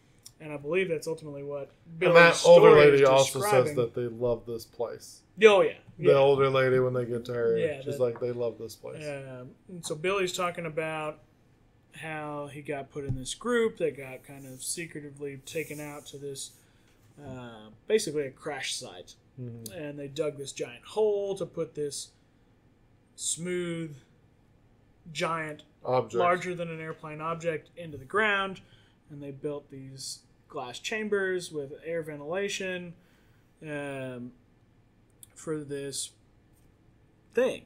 And I believe that's ultimately what And Billy's that story older lady also says that they love this place. Oh yeah, the Yeah. older lady when they get to her. Yeah, she's that- like, they love this place. Um, and so Billy's talking about how he got put in this group that got kind of secretively taken out to this, uh, basically a crash site, Mhm. and they dug this giant hole to put this smooth, giant, Object. larger than an airplane object into the ground, and they built these glass chambers with air ventilation um, for this thing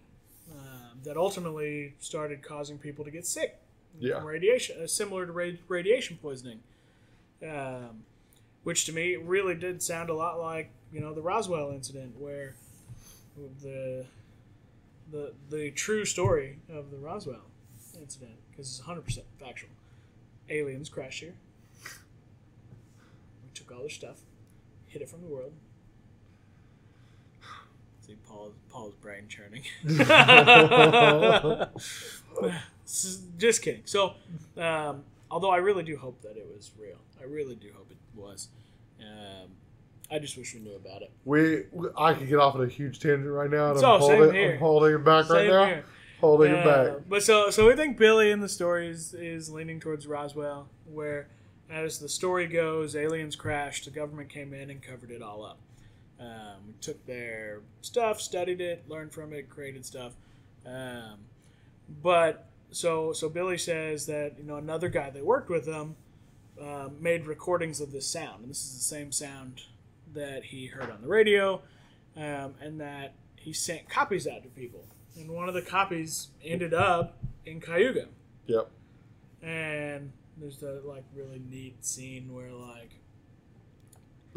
um, that ultimately started causing people to get sick Yeah. from radiation, uh, similar to ra- radiation poisoning. Um, which to me really did sound a lot like you know the Roswell incident, where the the the true story of the Roswell incident, because it's 100 percent factual. Aliens crashed here. We took all their stuff, hid it from the world. See Paul Paul's brain churning. Just kidding. So, um, although I really do hope that it was real, I really do hope it was. Um, I just wish we knew about it. We, I could get off on a huge tangent right now, and So, I'm, same holding. I'm holding it back right now. here. Holding it Uh, back. But so so we think Billy in the story is, is leaning towards Roswell, where as the story goes, aliens crashed, the government came in and covered it all up. Um, we took their stuff, studied it, learned from it, created stuff. Um, but so so Billy says that you know another guy that worked with them um, made recordings of this sound, and this is the same sound that he heard on the radio, um, and that he sent copies out to people. And one of the copies ended up in Cayuga, Yep. and there's the like really neat scene where like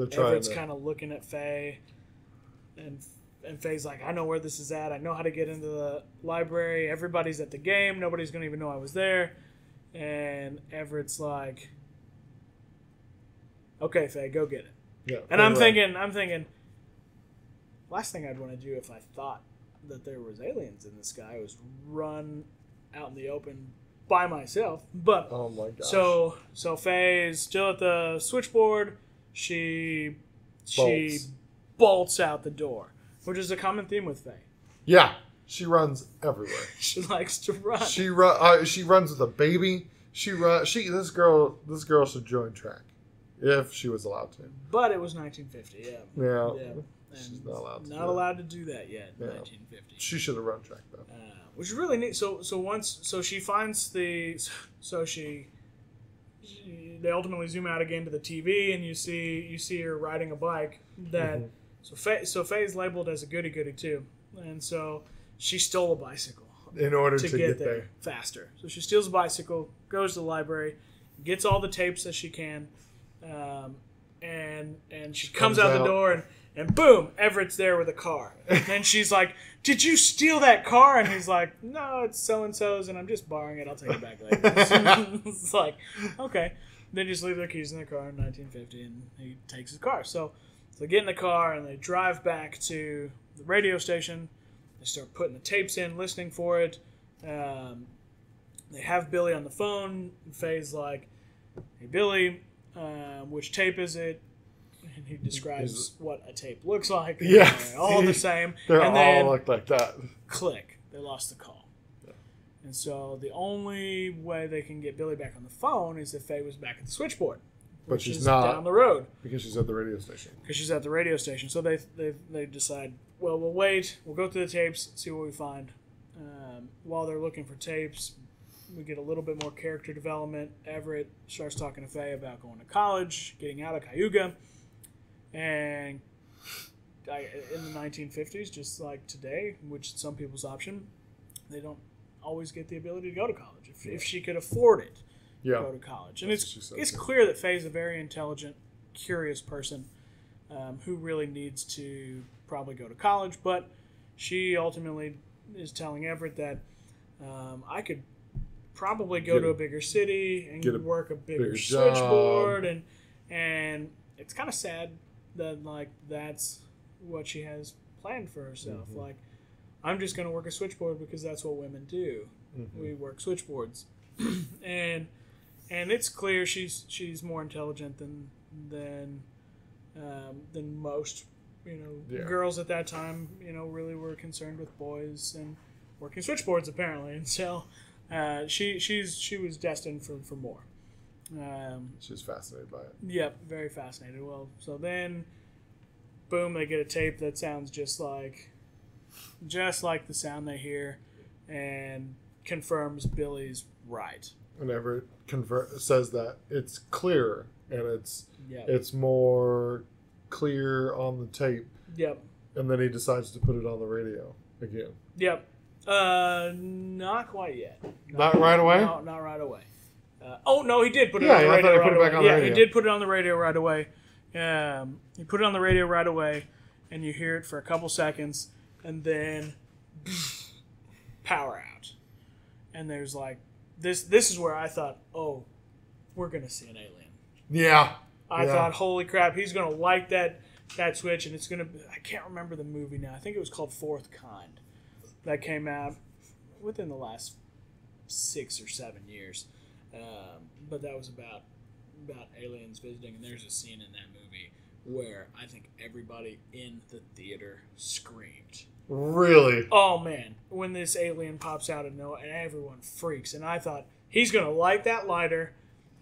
They're Everett's kind of looking at Faye, and and Faye's like, I know where this is at. I know how to get into the library. Everybody's at the game. Nobody's gonna even know I was there. And Everett's like, Okay, Faye, go get it. yeah, And I'm right. thinking, I'm thinking, last thing I'd want to do if I thought that there was aliens in the sky was run out in the open by myself. But Oh my gosh. so so Faye is still at the switchboard. She she Bolts. bolts out the door, which is a common theme with Faye. yeah, she runs everywhere. She likes to run. She run. Uh, she runs with a baby. She run. She this girl. This girl should join track, if she was allowed to. but it was 1950. Yeah. Yeah. Yeah. She's not allowed to Not do that. allowed to do that yet in Yeah. 1950. She should have run track though. Uh, which is really neat. So so once so she finds the so she, she they ultimately zoom out again to the TV and you see you see her riding a bike that Mhm. so Faye so Faye's labeled as a goody goody too, and so she stole a bicycle In order to, to, get, get, there, there. faster. So she steals a bicycle, goes to the library, gets all the tapes that she can, um, and and she comes, comes out, the door and. And boom, Everett's there with a car. And she's like, Did you steal that car? And he's like, No, it's so and so's, and I'm just borrowing it. I'll take it back later. it's like, Okay. They just leave their keys in their car in 1950, and he takes his car. So, they get in the car and they drive back to the radio station. They start putting the tapes in, listening for it. Um, they have Billy on the phone. Faye's like, "Hey Billy, um, which tape is it?" And he describes what a tape looks like. Yeah. All the same. They and then all look like that. click, they lost the call. And so the only way they can get Billy back on the phone is if Faye was back at the switchboard, But she's not. down the road Because she's at the radio station. because she's at the radio station. So they, they they decide, well, we'll wait. We'll go through the tapes, see what we find. Um, while they're looking for tapes, we get a little bit more character development. Everett starts talking to Faye about going to college, getting out of Cayuga, and I, in the 1950s, just like today, which is some people's option, they don't always get the ability to go to college. If, if she could afford it, Yeah. go to college. And That's it's it's clear that Faye's a very intelligent, curious person um, who really needs to probably go to college. But she ultimately is telling Everett that um, I could probably go Get to a- bigger city and a work a bigger, bigger job. switchboard, and and it's kind of sad that like that's what she has planned for herself. Mhm. Like, I'm just going to work a switchboard because that's what women do Mhm. we work switchboards, and and it's clear she's she's more intelligent than than um, than most you know, Yeah. girls at that time, you know, really were concerned with boys and working switchboards apparently, and so uh, she she's she was destined for for more. Um, She was fascinated by it. Yep, very fascinated. Well, so then, boom, they get a tape that sounds just like, just like the sound they hear, and confirms Billy's right. Whenever it says that it's clearer and it's Yep. it's more clear on the tape, Yep. and then he decides to put it on the radio again. Yep. Uh, not quite yet. Not right away? No, not right away. Uh, oh no, he did put it Yeah, on the radio thought he right away. back on the yeah, he did put it on the radio right away. Um, he put it on the radio right away, and you hear it for a couple seconds, and then power out. And there's like this. This is where I thought, oh, we're gonna see an alien. Yeah, I Yeah. thought, holy crap, he's gonna like that that switch, and it's gonna. Be, I can't remember the movie now. I think it was called Fourth Kind, that came out within the last six or seven years. Um, but that was about about aliens visiting, and there's a scene in that movie where I think everybody in the theater screamed. Really. Oh man, when this alien pops out of nowhere, and everyone freaks, and I thought he's gonna light that lighter,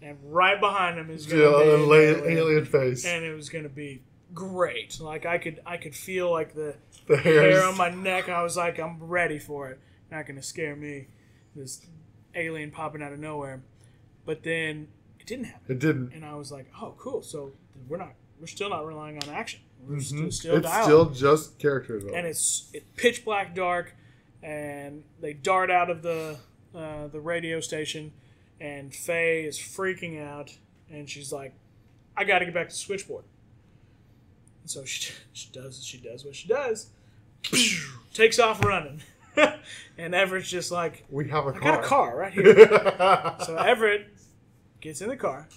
and right behind him is gonna Yeah, be an alien alien face. and it was gonna be great. Like I could I could feel like the the hair on my neck. I was like, I'm ready for it. Not gonna scare me. This alien popping out of nowhere. But then it didn't happen, It didn't. and I was like, oh, cool. So we're not we're still not relying on action. Mhm. still, it's dialogue. still just characters. and it's it's pitch black dark, and they dart out of the uh, the radio station, and Faye is freaking out, and she's like, "I got to get back to the switchboard." And so she she does she does what she does, takes off running, and Everett's just like, we have a "I car. got a car right here." so Everett gets in the car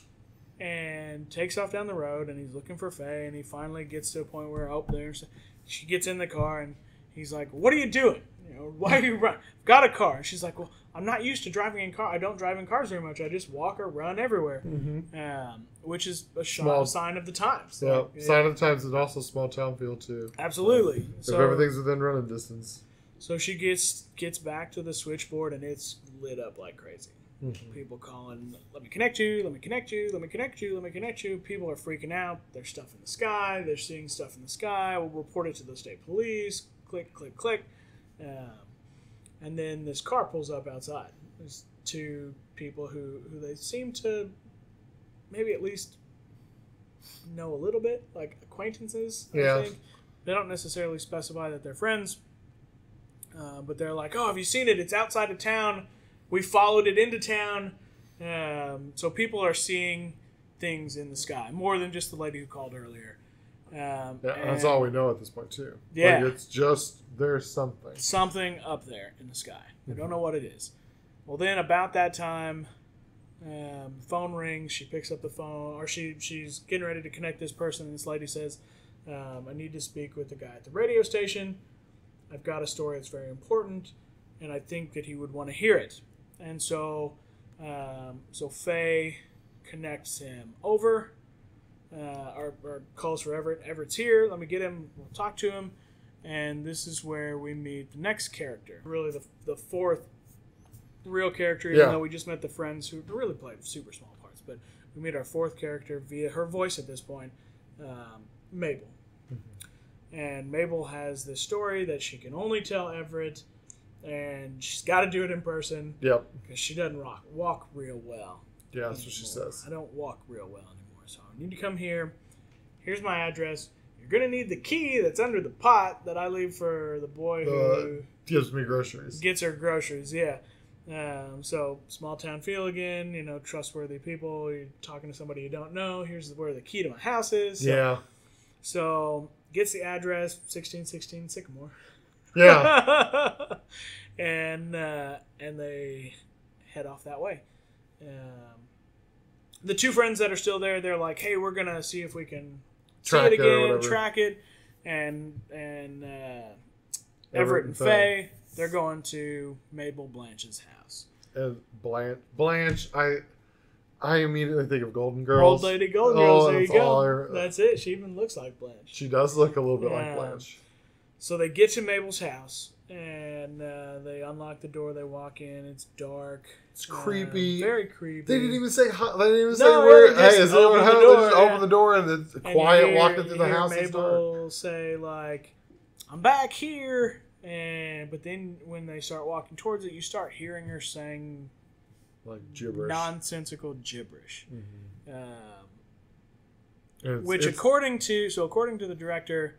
and takes off down the road, and he's looking for Faye, and he finally gets to a point where oh, there's she gets in the car, and he's like, "What are you doing? You know, why are you run? Got a car?" And she's like, "Well, I'm not used to driving in car. I don't drive in cars very much. I just walk or run everywhere." Mhm. Um, which is a Small- sign of the times. Yeah, Like, sign of the times and also small town feel too. Absolutely. if So, everything's within running distance. so she gets gets back to the switchboard, and it's lit up like crazy. Mhm. people calling, let me connect you, let me connect you, let me connect you, let me connect you. People are freaking out. There's stuff in the sky. They're seeing stuff in the sky. We'll report it to the state police. Click, click, click. Um, and then this car pulls up outside. There's two people who, who they seem to maybe at least know a little bit, like acquaintances, Yeah. I think. They don't necessarily specify that they're friends, uh, but they're like, oh, have you seen it? It's outside of town we followed it into town. Um, so people are seeing things in the sky more than just the lady who called earlier. Um, Yeah, that's all we know at this point too. Yeah. like, it's just there's something. Something up there in the sky. I don't know what it is. Well, then about that time, um, phone rings. She picks up the phone, or she she's getting ready to connect this person, and this lady says, um, "I need to speak with the guy at the radio station. I've got a story that's very important, and I think that he would want to hear it." And so, um, so Faye connects him over, uh, or, or calls for Everett. Everett's here. Let me get him. We'll talk to him. And this is where we meet the next character. Really, the, the fourth real character, even Yeah. though we just met the friends who really played super small parts. But we meet our fourth character via her voice at this point, um, Mabel. And Mabel has this story that she can only tell Everett, and she's got to do it in person Yep. because she doesn't rock, walk real well. Yeah, that's what she says. I don't walk real well anymore, so I need to come here. Here's my address. You're gonna need the key that's under the pot that I leave for the boy who The- Gives me groceries. gets her groceries. Yeah. Um, so small town feel again. You know, trustworthy people. You're talking to somebody you don't know. Here's where the key to my house is. So, Yeah. So gets the address, sixteen sixteen Sycamore. Yeah. and uh, and they head off that way. Um, the two friends that are still there, they're like, "Hey, we're gonna see if we can Track see it it again, whatever. track it." And and uh, Everett, Everett and and Faye, they're going to Mabel Blanche's house. and Blanche, Blanche, I, I immediately think of Golden Girls. Old Lady Golden Oh, Girls. there you that's all go. That's it. She even looks like Blanche. She does look a little bit Yeah. like Blanche. So they get to Mabel's house and uh, they unlock the door. They walk in. It's dark. It's uh, creepy. very creepy. They didn't even say hi. They didn't even say No, where. they Hey, is open anyone the home? door, They just yeah. open the door and it's And quiet hear- walking through the house. It's dark. Mabel say like, "I'm back here," and but then when they start walking towards it, you start hearing her saying Like gibberish. nonsensical gibberish. Mhm. Um, It's- which, it's- according to so according to the director,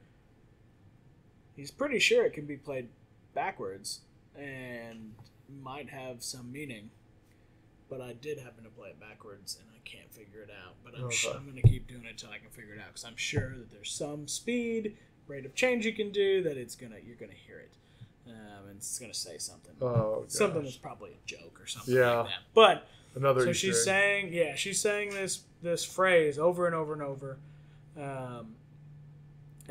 he's pretty sure it can be played backwards and might have some meaning. But I did happen to play it backwards, and I can't figure it out. But I'm, Okay. I'm going to keep doing it until I can figure it out because I'm sure that there's some speed rate of change you can do that it's gonna you're gonna hear it, um, and it's gonna say something, oh, something that's probably a joke or something Yeah. like that. But another. so Easter she's egg. saying, yeah, she's saying this this phrase over and over and over, um,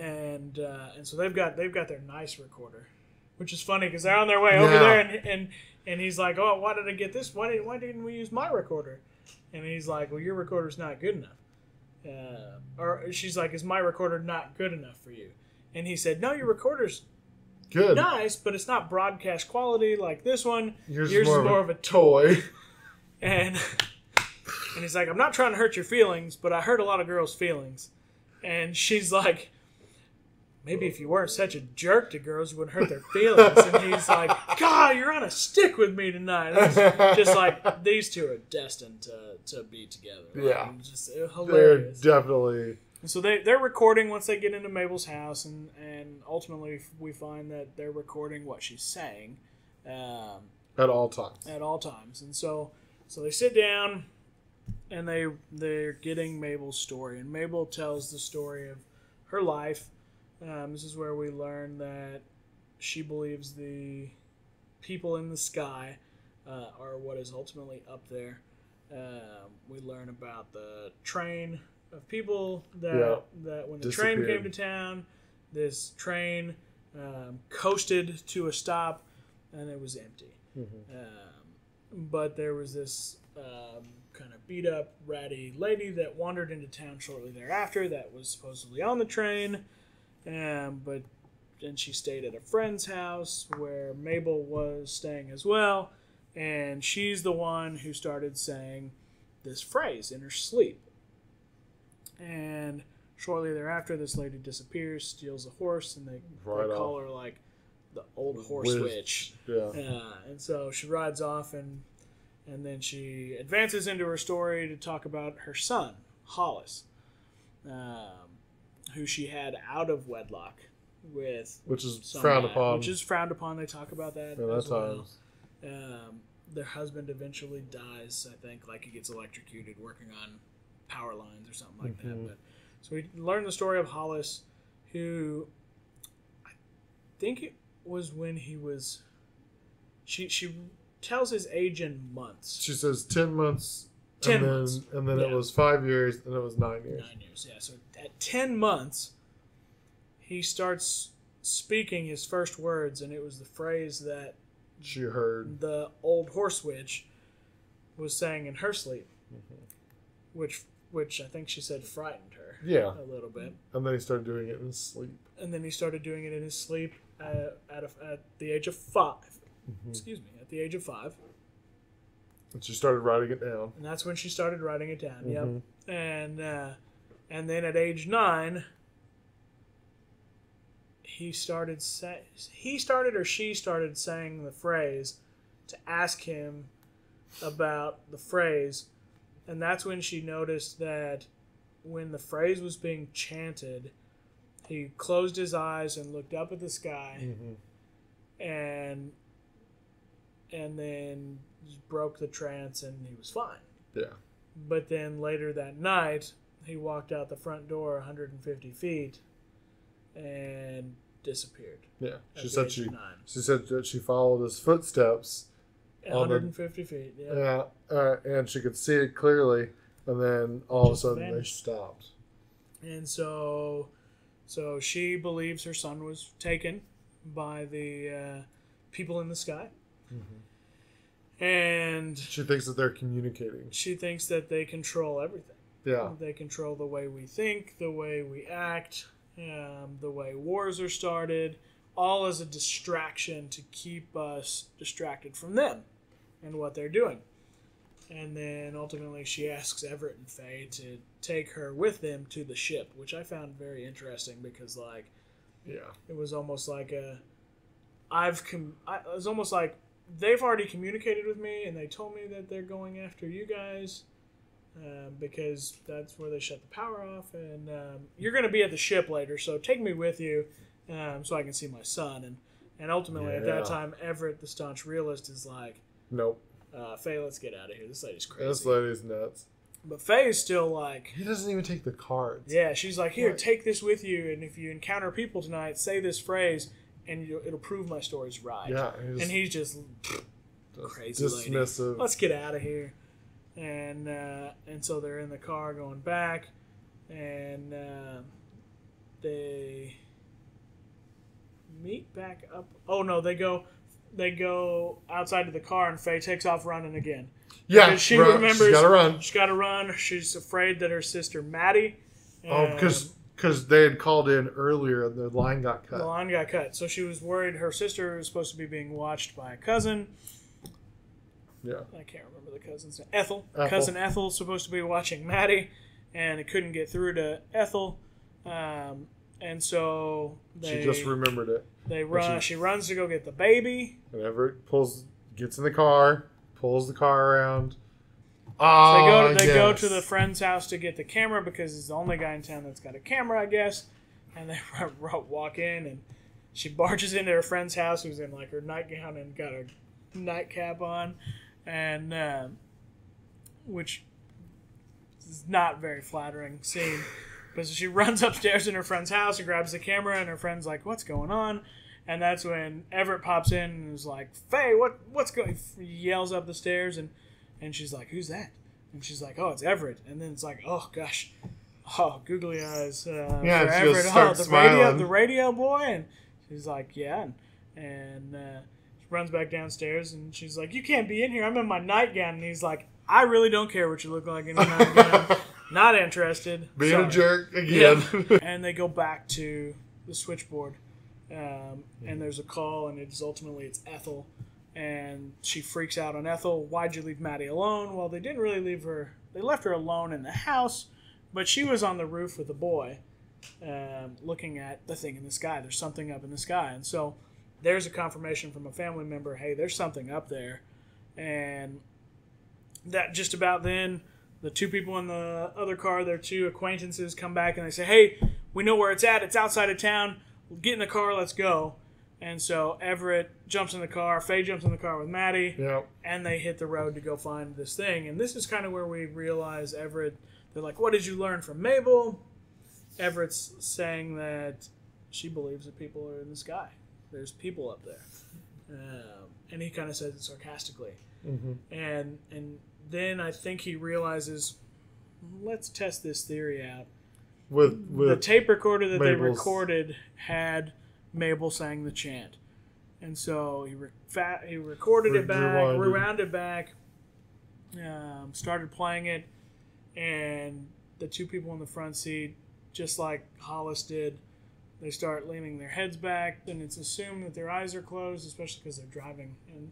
and uh, and so they've got they've got their nice recorder, which is funny because they're on their way over Yeah. there, and, and and he's like, oh, why did I get this? Why did why didn't we use my recorder? And he's like, well, your recorder's not good enough. Uh, or she's like, is my recorder not good enough for you? And he said, no, your recorder's good. nice, but it's not broadcast quality like this one. Yours, Yours is more, of a toy. And and he's like, I'm not trying to hurt your feelings, but I hurt a lot of girls' feelings. And she's like, maybe if you weren't such a jerk to girls, you wouldn't hurt their feelings. And he's like, God, you're on a stick with me tonight. It's just like these two are destined to, to be together. Like, Yeah. just uh, They're definitely. And so they they're recording once they get into Mabel's house, and and ultimately we find that they're recording what she's saying. Um, At all times. at all times. And so so they sit down and they they're getting Mabel's story and Mabel tells the story of her life. Um, this is where we learn that she believes the people in the sky uh, are what is ultimately up there. Um, we learn about the train of people that Yeah. that when the train came to town, this train um, coasted to a stop and it was empty. Mhm. Um, but there was this um, kind of beat up, ratty lady that wandered into town shortly thereafter that was supposedly on the train. Um, but then she stayed at a friend's house where Mabel was staying as well. And she's the one who started saying this phrase in her sleep. And shortly thereafter, this lady disappears, steals a horse, and they, Right they call her like the old horse Wiz- witch. Yeah. Uh, and so she rides off, and and then she advances into her story to talk about her son, Hollis, um, who she had out of wedlock with Which is some frowned upon. which is frowned upon. They talk about that at that as well. Um, their husband eventually dies. I think, like he gets electrocuted working on power lines or something like Mhm. that. But so we learn the story of Hollis, who I think it was when he was. She she tells his age in months. She says 10 months. 10 and then, months. And then Yeah. it was five years, and it was nine years. Nine years, yeah. So at ten months, he starts speaking his first words, and it was the phrase that She heard. the old horse witch was saying in her sleep, Mhm. which which I think she said frightened her Yeah. a little bit. And then he started doing it in his sleep. And then he started doing it in his sleep uh, at a, at the age of 5 Mhm. Excuse me, at the age of five, And she started writing it down. and that's when she started writing it down. Mhm. Yep. And uh, and then at age nine, he started say he started or she started saying the phrase to ask him about the phrase, and that's when she noticed that when the phrase was being chanted, he closed his eyes and looked up at the sky, Mhm. and and then broke the trance, and he was fine. Yeah. But then later that night, he walked out the front door 150 feet and disappeared. Yeah. She said she she said that she followed his footsteps. On the- 150 feet. Yeah. Yeah. Uh, and she could see it clearly. And then all Just of a sudden vanished. they stopped. And so, so she believes her son was taken by the uh, people in the sky. Mhm. And She thinks that they're communicating. she thinks that they control everything. Yeah. They control the way we think, the way we act, um, the way wars are started, all as a distraction to keep us distracted from them and what they're doing. And then ultimately, she asks Everett and Faye to take her with them to the ship, which I found very interesting because, like, Yeah. it was almost like a I've com- I, it was almost like they've already communicated with me and they told me that they're going after you guys um, because that's where they shut the power off and um, you're going to be at the ship later so take me with you um, so I can see my son and and ultimately at that time Everett the staunch realist is like Nope. uh, Faye let's get out of here this lady's crazy. This lady's nuts. but Faye is still like He doesn't even take the cards. yeah, she's like, here, Right. take this with you, and if you encounter people tonight, say this phrase, and it'll prove my story's right. Yeah. And he's just, just crazy lady. dismissive. let's get out of here, and uh, and so they're in the car going back, and uh, they meet back up. Oh no, they go. They go outside of the car, and Faye takes off running again. yeah. because she run. remembers- She's got to run. She's got to run. She's afraid that her sister Maddie. Oh, um, because because they had called in earlier and the line got cut. The line got cut, so she was worried her sister was supposed to be being watched by a cousin. Yeah. I can't remember the cousin's name. Ethel. Ethel. Cousin Ethel's supposed to be watching Maddie, and it couldn't get through to Ethel. Um, and so they She just remembered it. they run. she- She runs to go get the baby. And Everett pulls, gets in the car, pulls the car around. So Oh, they go. They go to the friend's house to get the camera because he's the only guy in town that's got a camera, I guess. And they walk in, and she barges into her friend's house, who's in like her nightgown and got a nightcap on, and um, which is not very flattering scene. But so she runs upstairs in her friend's house and grabs the camera, and her friend's like, "What's going on?" And that's when Everett pops in and is like, "Faye, what what's going?" He yells up the stairs, and and she's like, "Who's that?" And she's like, "Oh, it's Everett." And then it's like, "Oh gosh, oh googly eyes uh, Yeah, for Everett. Oh, the radio, the radio boy." And she's like, "Yeah." And, and uh, she runs back downstairs, and she's like, "You can't be in here. I'm in my nightgown." And he's like, "I really don't care what you look like in your nightgown. Not interested." Being Sorry. a jerk again. Yeah. and they go back to the switchboard um, and there's a call and it's ultimately it's ethel and she freaks out on ethel why'd you leave maddie alone well they didn't really leave her they left her alone in the house but she was on the roof with the boy um, looking at the thing in the sky there's something up in the sky and so there's a confirmation from a family member hey there's something up there and that just about then the two people in the other car, their two acquaintances, come back and they say, "Hey, we know where it's at. It's outside of town. Get in the car. Let's go." And so Everett jumps in the car. Faye jumps in the car with Maddie, yeah. and they hit the road to go find this thing. And this is kind of where we realize Everett. They're like, "What did you learn from Mabel?" Everett's saying that she believes that people are in the sky. There's people up there, um, and he kind of says it sarcastically hmm and and then I think he realizes, let's test this theory out. With the tape recorder that they recorded had Mabel sang the chant, and so he re- he recorded it back, Rewinded. rewound it back, um, started playing it, and the two people in the front seat, just like Hollis did, they start leaning their heads back, and it's assumed that their eyes are closed, especially because they're driving. And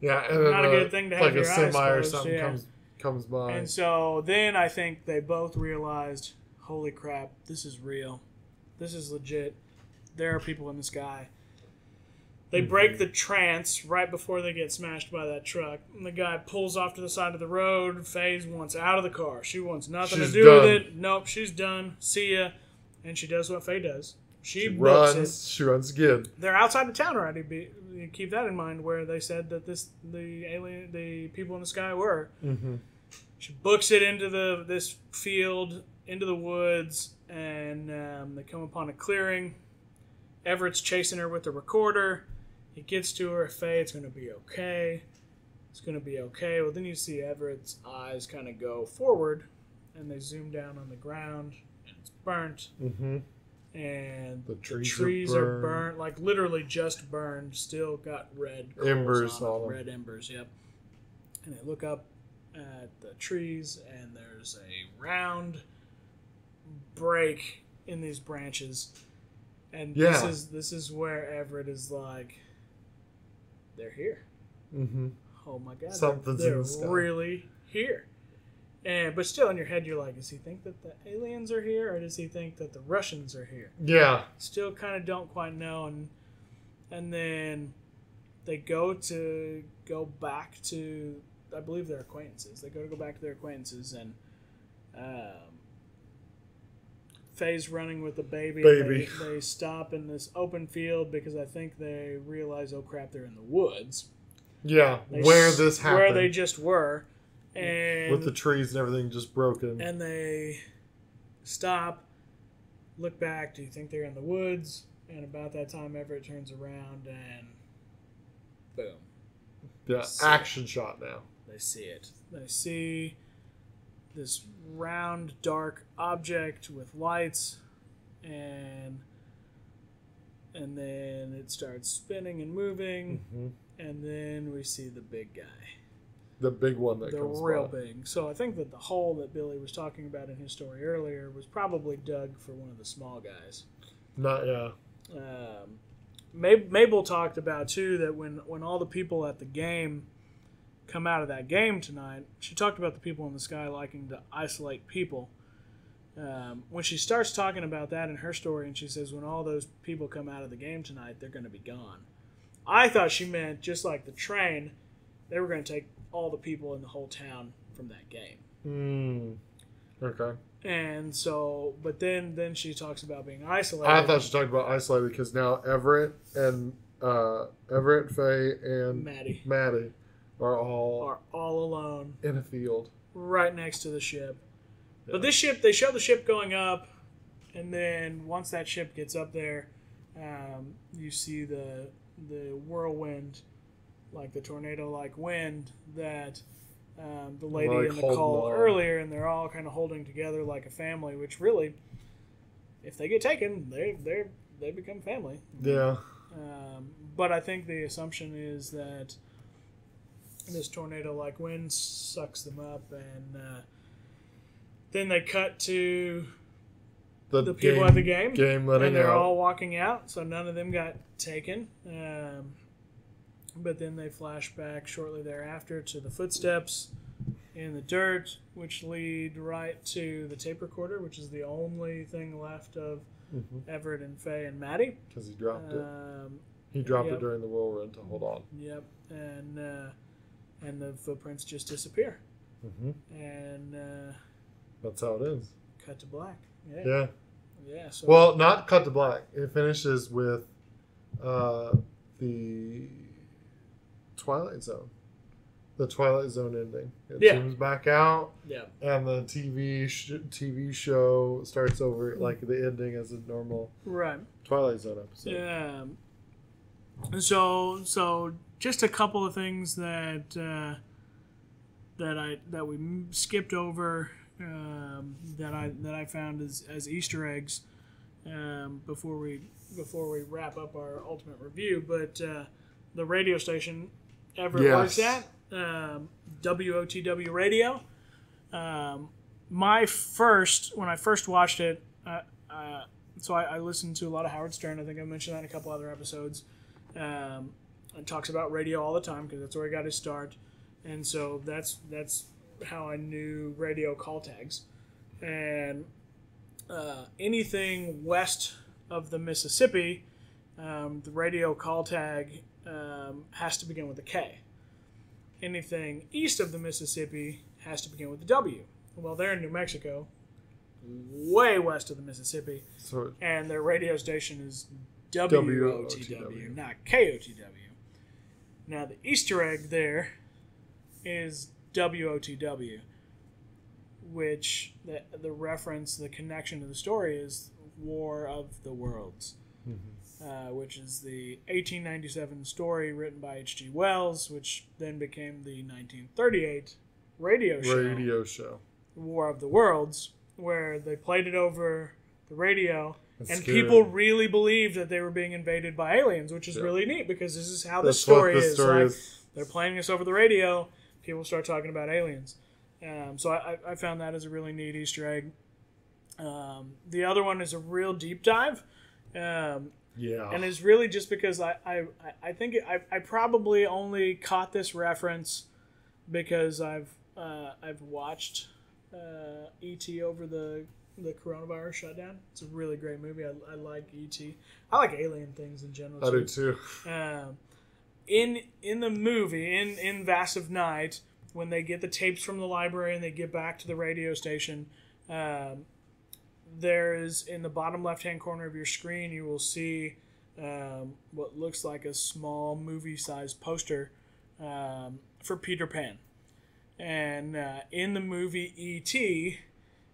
yeah, and not a uh, good thing to have like your a eyes semi or closed, something yeah. comes comes by. And so then I think they both realized, holy crap, this is real. This is legit. There are people in the sky. They break the trance right before they get smashed by that truck. And the guy pulls off to the side of the road. Faze wants out of the car. She wants nothing She's to do with it. Nope, she's done. See ya. And she does what Faye does. She, she runs. She runs again. they're outside of town already. Be, keep that in mind, where they said that this the alien, the people in the sky were. Mm-hmm. She books it into the this field, into the woods, and um, they come upon a clearing. Everett's chasing her with the recorder. He gets to her. Faye, it's going to be okay. It's going to be okay. Well, then you see Everett's eyes kind of go forward, and they zoom down on the ground, and it's burnt. Mm-hmm. And The the trees, trees are, are burnt, like literally just burned. Still got red Embers on, on them, 'em. red embers. Yep. and they look up at the trees, and there's a round break in these branches, and this is this is where Everett is like, they're here. Mm-hmm. Oh my god, Something's they're, in the sky. they're really here. And but still in your head, you're like, does he think that the aliens are here, or does he think that the Russians are here? Yeah. still kind of don't quite know and and then they go to go back to i believe their acquaintances they go to go back to their acquaintances and um Faye's running with the baby. Baby. They, they stop in this open field because I think they realize, oh crap, they're in the woods. Yeah. They where s- this happened. Where they just were. And with the trees and everything just broken. and they stop, look back. Do you think they're in the woods? And about that time, Everett turns around and boom, yeah. Action shot now. they see it. They see this round, dark object with lights, and and then it starts spinning and moving, hmm and then we see the big guy. The big one that the comes real by. big. So I think that the hole that Billy was talking about in his story earlier was probably dug for one of the small guys. Not yeah. Um, Mab- Mabel talked about too that when when all the people at the game come out of that game tonight, she talked about the people in the sky liking to isolate people. Um, when she starts talking about that in her story, and she says when all those people come out of the game tonight, they're going to be gone. I thought she meant just like the train, they were going to take all the people in the whole town from that game. Mm. Okay. And so, but then then she talks about being isolated. I thought she talked about isolated because now Everett and uh, Everett, Faye, and Maddie Maddie are all are all alone in a field. right next to the ship. Yeah. But this ship, they show the ship going up, and then once that ship gets up there, um, you see the the whirlwind, like the tornado-like wind that um, the lady Like in the call on. earlier, and they're all kind of holding together like a family. Which really, if they get taken, they they they become family. Yeah. Um, but I think the assumption is that this tornado-like wind sucks them up, and uh, then they cut to the people at the game, Game letting and they're out. all walking out. So none of them got taken. Um, but then they flash back shortly thereafter to the footsteps in the dirt, which lead right to the tape recorder, which is the only thing left of Because Everett and Faye and Maddie. Because he dropped it. Um, He dropped yep. it during the whirlwind to hold on. Yep, and uh, and the footprints just disappear, hmm and uh, That's how it is. cut to black. Yeah, Yeah. yeah. So Well, not cut to black. It finishes with uh, the Twilight Zone. The Twilight Zone ending. It Yeah. zooms back out, yeah, and the TV sh- TV show starts over like the ending as a normal right. Twilight Zone episode. Yeah. And so so just a couple of things that uh, that I that we skipped over um, that I that I found as, as Easter eggs um, before we before we wrap up our ultimate review. But uh, the radio station ever Yes. works at um, WOTW Radio. Um, my first when I first watched it. Uh, uh, so I, I listened to a lot of Howard Stern. I think I mentioned that in a couple other episodes. And talks about radio all the time because that's where he got his start, and so that's that's how I knew radio call tags, and uh, anything west of the Mississippi, um, the radio call tag um, has to begin with a K. Anything east of the Mississippi has to begin with a W. Well, they're in New Mexico, way west of the Mississippi So and their radio station is WOTW. WOTW, not KOTW. Now, the Easter egg there is WOTW, which the, the reference, the connection to the story is War of the Worlds, uh, which is the 1897 story written by H.G. Wells, which then became the 1938 radio show. radio show. War of the Worlds, where they played it over the radio, That's and scary. people really believed that they were being invaded by aliens, which is Yeah. really neat because this is how That's the story the is. story like, is. They're playing this over the radio. people start talking about aliens. Um, so I, I- I found that as a really neat Easter egg. Um, the other one is a real deep dive. Um, Yeah. and it's really just because I I, I think it, I, I probably only caught this reference because I've uh, I've watched uh, ET over the the coronavirus shutdown. It's a really great movie. I, I like ET. I like alien things in general. I do too. Um, in in the movie in in Vast of Night, when they get the tapes from the library and they get back to the radio station, um, there is in the bottom left hand corner of your screen you will see um, what looks like a small movie sized poster um, for Peter Pan. And uh, in the movie E.T.,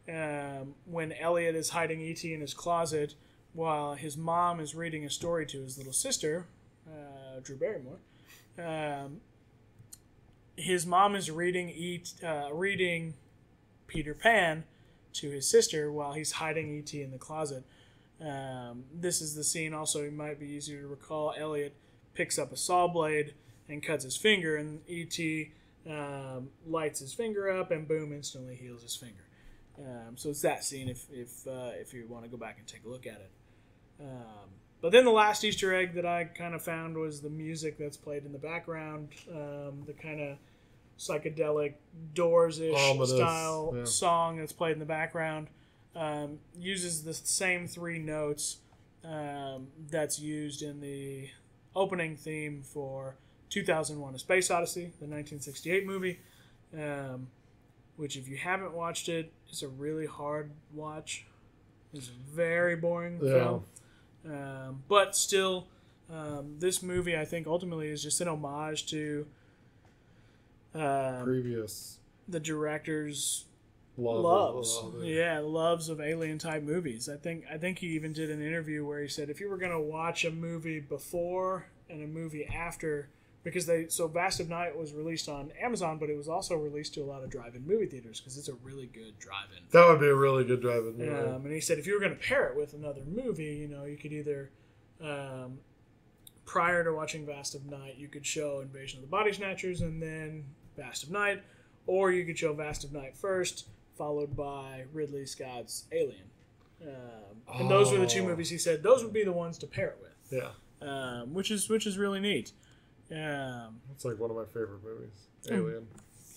um, when Elliot is hiding E.T. in his closet while his mom is reading a story to his little sister, uh, Drew Barrymore, um, his mom is reading eat uh, reading Peter Pan to his sister while he's hiding ET in the closet. Um, this is the scene. Also, it might be easier to recall. Elliot picks up a saw blade and cuts his finger, and ET um, lights his finger up, and boom, instantly heals his finger. Um, so it's that scene. If if uh, if you want to go back and take a look at it. Um, but then the last Easter egg that I kind of found was the music that's played in the background, um, the kind of psychedelic Doors-ish Ominous, style yeah. song that's played in the background. Um, uses the same three notes um, that's used in the opening theme for 2001: A Space Odyssey, the 1968 movie. Um, which, if you haven't watched it, is a really hard watch. It's a very boring Yeah. film. Um, but still, um, this movie I think ultimately is just an homage to um, Previous the director's love. loves, of- of- yeah, loves of alien type movies. I think I think he even did an interview where he said if you were gonna watch a movie before and a movie after, because they so Vast of Night was released on Amazon, but it was also released to a lot of drive-in movie theaters because it's a really good drive-in. That would be a really good driving. movie. Um, and he said if you were going to pair it with another movie, you know, you could either, um, prior to watching Vast of Night, you could show Invasion of the Body Snatchers and then Vast of Night, or you could show Vast of Night first, followed by Ridley Scott's Alien. Um, and those were the two movies he said those would be the ones to pair it with, yeah, um, which is which is really neat. Um, it's like one of my favorite movies. Alien.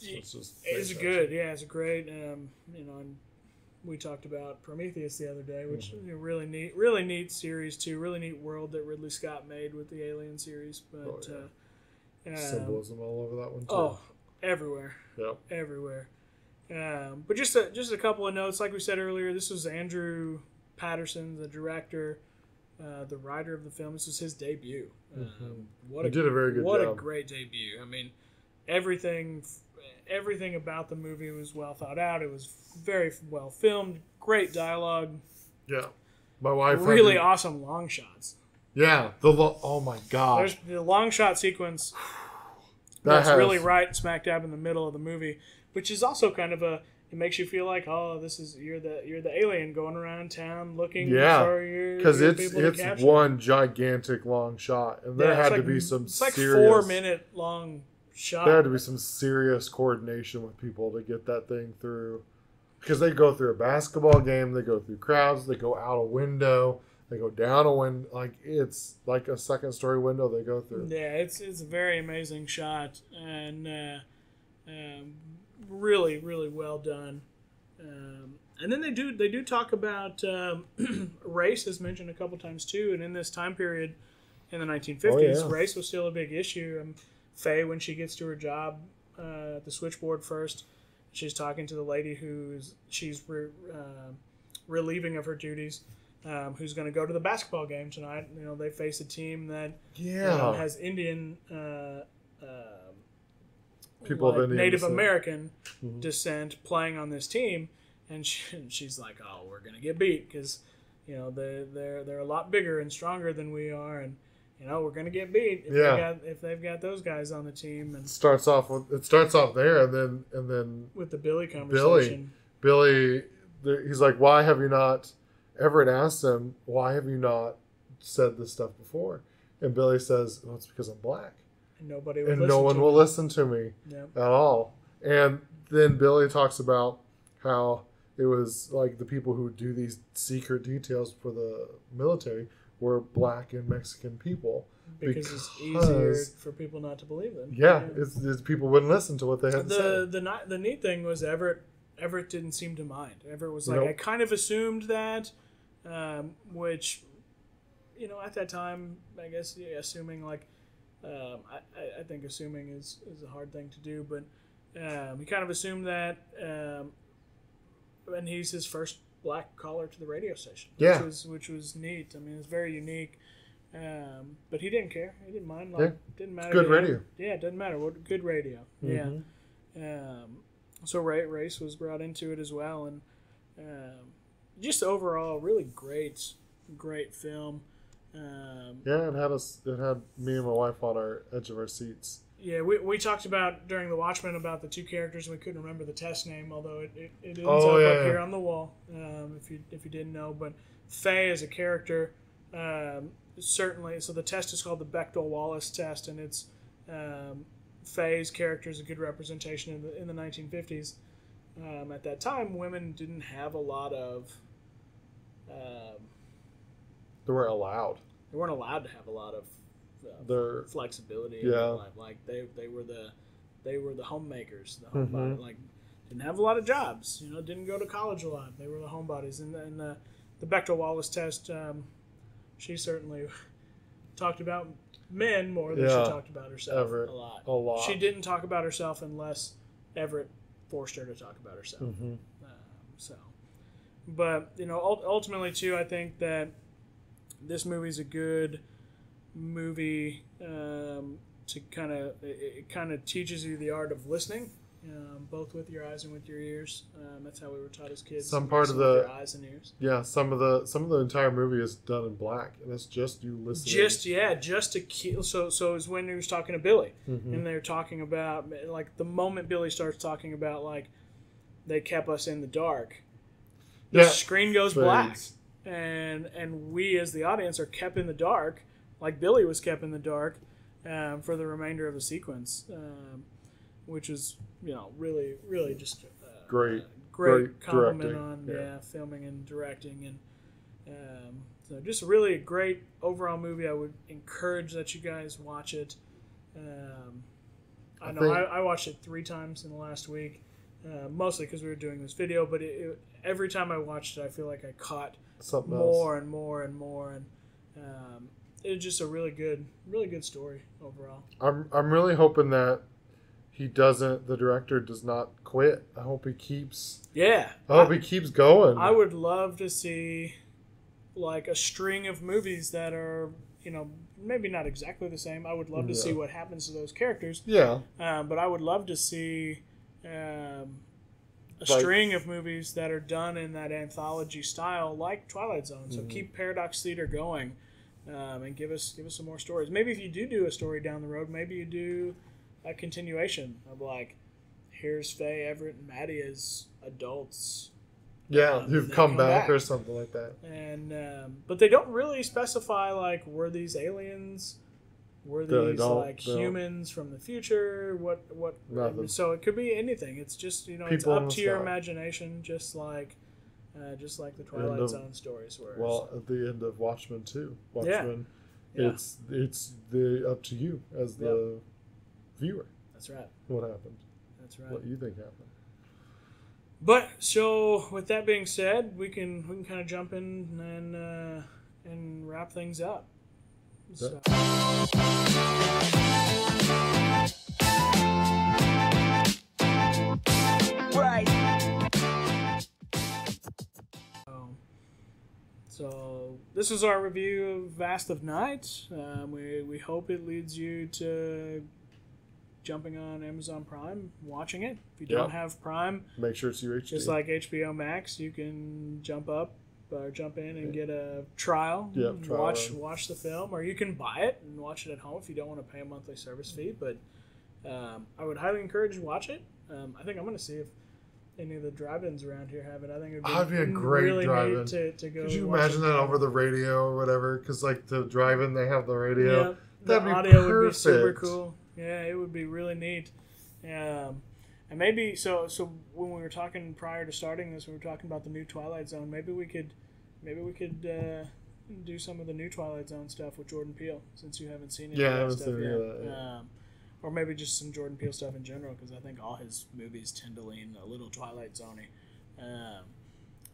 It's just It's fantastic. good, yeah. It's a great, um, you know. And we talked about Prometheus the other day, which Mm-hmm. you know, really neat, really neat series too. Really neat world that Ridley Scott made with the Alien series. But Oh, yeah. uh, um, Symbolism all over that one too. oh, everywhere, Yep. everywhere. Um, but just a, just a couple of notes, like we said earlier, this was Andrew Patterson, the director, uh, the writer of the film. This was his debut. Um, what He did a very good what job. a great debut! I mean, everything, everything about the movie was well thought out. It was very well filmed. Great dialogue. Yeah. My wife Really to- awesome long shots. Yeah. The lo- oh my god. There's the long shot sequence That that's has- really right smack dab in the middle of the movie, which is also kind of a. It makes you feel like, oh, this is you're the you're the alien going around town looking Yeah, because it's it's one gigantic long shot, and there Yeah, had to like- be some It's like serious. four minute long shot. There had to be some serious coordination with people to get that thing through, because they go through a basketball game, they go through crowds, they go out a window, they go down a window. Like it's like a second story window they go through. Yeah, it's it's a very amazing shot and uh, um, really really well done. Um, and then they do they do talk about um, race as mentioned a couple times too. And in this time period in the 1950s, Oh, yeah. race was still a big issue. Um, Faye, when she gets to her job uh, at the switchboard first, she's talking to the lady who's she's re, uh, relieving of her duties. Um, who's going to go to the basketball game tonight? You know, they face a team that Yeah, um, has Indian, uh, um, People of Indian Native descent. American Mhm. descent playing on this team, and she, she's like, "Oh, we're gonna get beat because, you know, they're they're they're a lot bigger and stronger than we are, and you know, we're gonna get beat if Yeah. they got if they've got those guys on the team." And it starts off with it starts off there, and then and then with the Billy conversation, Billy, the- he's like, why have you not? Everett asks him, why have you not said this stuff before? And Billy says, well, it's because I'm black. And nobody would and no one to will him. listen to me Yeah. at all. And then Billy talks about how it was like the people who do these secret details for the military were black and Mexican people. Because, it's easier for people not to believe them. Yeah, It's, it's people wouldn't listen to what they had to the say. the ni- the neat thing was Everett Everett didn't seem to mind. Everett was like Nope. I kind of assumed that, um, which, you know, at that time, I guess yeah, assuming like, um, I, I- think assuming is is a hard thing to do, but um, he kind of assumed that, um, and he's his first black caller to the radio station. Yeah. which was which was neat. I mean, it's very unique. Um, but he didn't care. He didn't mind. Like, Yeah. didn't matter. Good him. radio. Yeah, it doesn't matter. What good radio. Yeah. Mhm. Um, so Ray, race was brought into it as well, and um, just overall, really great, great film. Um, Yeah, it had us. It had me and my wife on our edge of our seats. yeah, we, we talked about during the Watchmen about the two characters, and we couldn't remember the test name, although it, it, it ends Oh, up yeah, up yeah. here on the wall. Um, if you if you didn't know, but Faye is a character. Um, certainly, so the test is called the Bechdel Wallace test, and it's um, Faye's character is a good representation in the in the 1950s. Um, at that time, women didn't have a lot of. They weren't allowed. they weren't allowed to have a lot of uh, They're flexibility. in Yeah. their life. Like they, they were the they were the homemakers, the homebody. Mhm. Like didn't have a lot of jobs. You know, didn't go to college a lot. They were the homebodies. And, and the the Bechdel Wallace test, um, she certainly talked about men more than Yeah. she talked about herself Everett. a lot. a lot. She didn't talk about herself unless Everett forced her to talk about herself. hmm Um, so, but you know, ultimately too, I think that this movie's a good movie um, to kind of it, it kind of teaches you the art of listening, um, both with your eyes and with your ears. Um, that's how we were taught as kids. Some part of the- your eyes and ears. Yeah, some of the some of the entire movie is done in black, and it's just you listening. Just yeah, just to keep. So so is when he was talking to Billy. Mhm. and they're talking about like the moment Billy starts talking about like they kept us in the dark, the Yeah. screen goes black. And and we as the audience are kept in the dark, like Billy was kept in the dark um, for the remainder of the sequence, um, which is you know really really just uh, Great. uh, great, Great compliment directing, on yeah. yeah. filming and directing and. Um, so just really a great overall movie. I would encourage that you guys watch it. Um, I I know I, I watched it three times in the last week, uh, mostly because we were doing this video. But it, it, every time I watched it, I feel like I caught Something more and more and more, and um, it's just a really good, really good story overall. I'm I'm really hoping that he doesn't. The director does not quit. I hope he keeps. Yeah, I hope he keeps going. I would love to see like a string of movies that are, you know, maybe not exactly the same. I would love to Yeah. see what happens to those characters, yeah, um, but I would love to see um, a Like- string of movies that are done in that anthology style, like Twilight Zone. So Mhm. keep Paradox Theater going, um, and give us give us some more stories. Maybe if you do do a story down the road, maybe you do a continuation of like, here's Faye, Everett, and Maddie as adults yeah. Um, Who've come, come back, back. or something like that. and um, but they don't really specify like were these aliens were They these don't, like don't. humans from the future what what Nothing. so it could be anything it's just you know it's People in up to your sky. imagination just like uh, just like the twilight of- zone stories were Well, at the end of Watchmen too. Yeah. Watchmen. Yeah. It's it's the up to you as the viewer that's right what happened, that's right what you think happened. but so with that being said we can we can kind of jump in and uh, and wrap things up so, Um, So this is our review of Vast of Night. Um, we we hope it leads you to jumping on Amazon Prime, watching it. If you don't Yeah. have Prime, Make sure it's your UHD. just like HBO Max, you can jump up or jump in and get a trial. Yeah, trial watch watch the film, or you can buy it and watch it at home if you don't want to pay a monthly service fee. But um, I would highly encourage you watch it. Um, I think I'm going to see if any of the drive-ins around here have it. I think it'd be, That'd be a great really drive-in. to, to go. Could you imagine that over the radio or whatever? Because like the drive-in, they have the radio. Yeah, That'd be audio would be super cool. Yeah, it would be really neat. Um, and maybe so. So when we were talking prior to starting this, we were talking about the new Twilight Zone. Maybe we could, maybe we could uh, do some of the new Twilight Zone stuff with Jordan Peele, since you haven't seen any Yeah, I that stuff yet. that, yeah. Um, or maybe just some Jordan Peele stuff in general, because I think all his movies tend to lean a little Twilight Zoney. Um,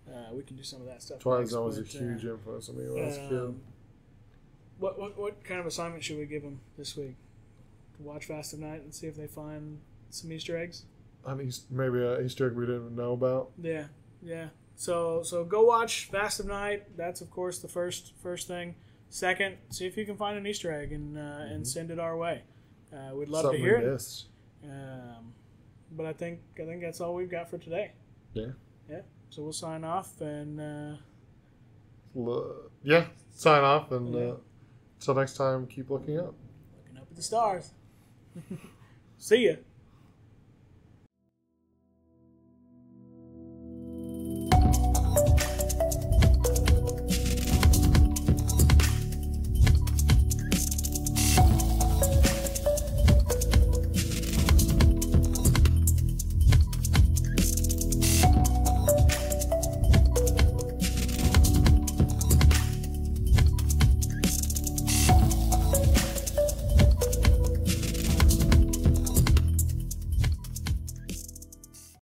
uh, we can do some of that stuff. Twilight next, Zone was a but, uh, huge influence on me when I was a kid. um, what, what what kind of assignment should we give them this week? Watch Vast of Night and see if they find some Easter eggs. An East, maybe an Easter egg we didn't know about. Yeah, yeah. So so go watch Vast of Night. That's of course the first first thing. Second, see if you can find an Easter egg and uh, and send it our way. Uh, we'd love Something to hear it. Um, but I think I think that's all we've got for today. Yeah. Yeah. So we'll sign off and uh, L- yeah, sign off and Yeah. uh, until next time, keep looking up. looking up at the stars. See ya.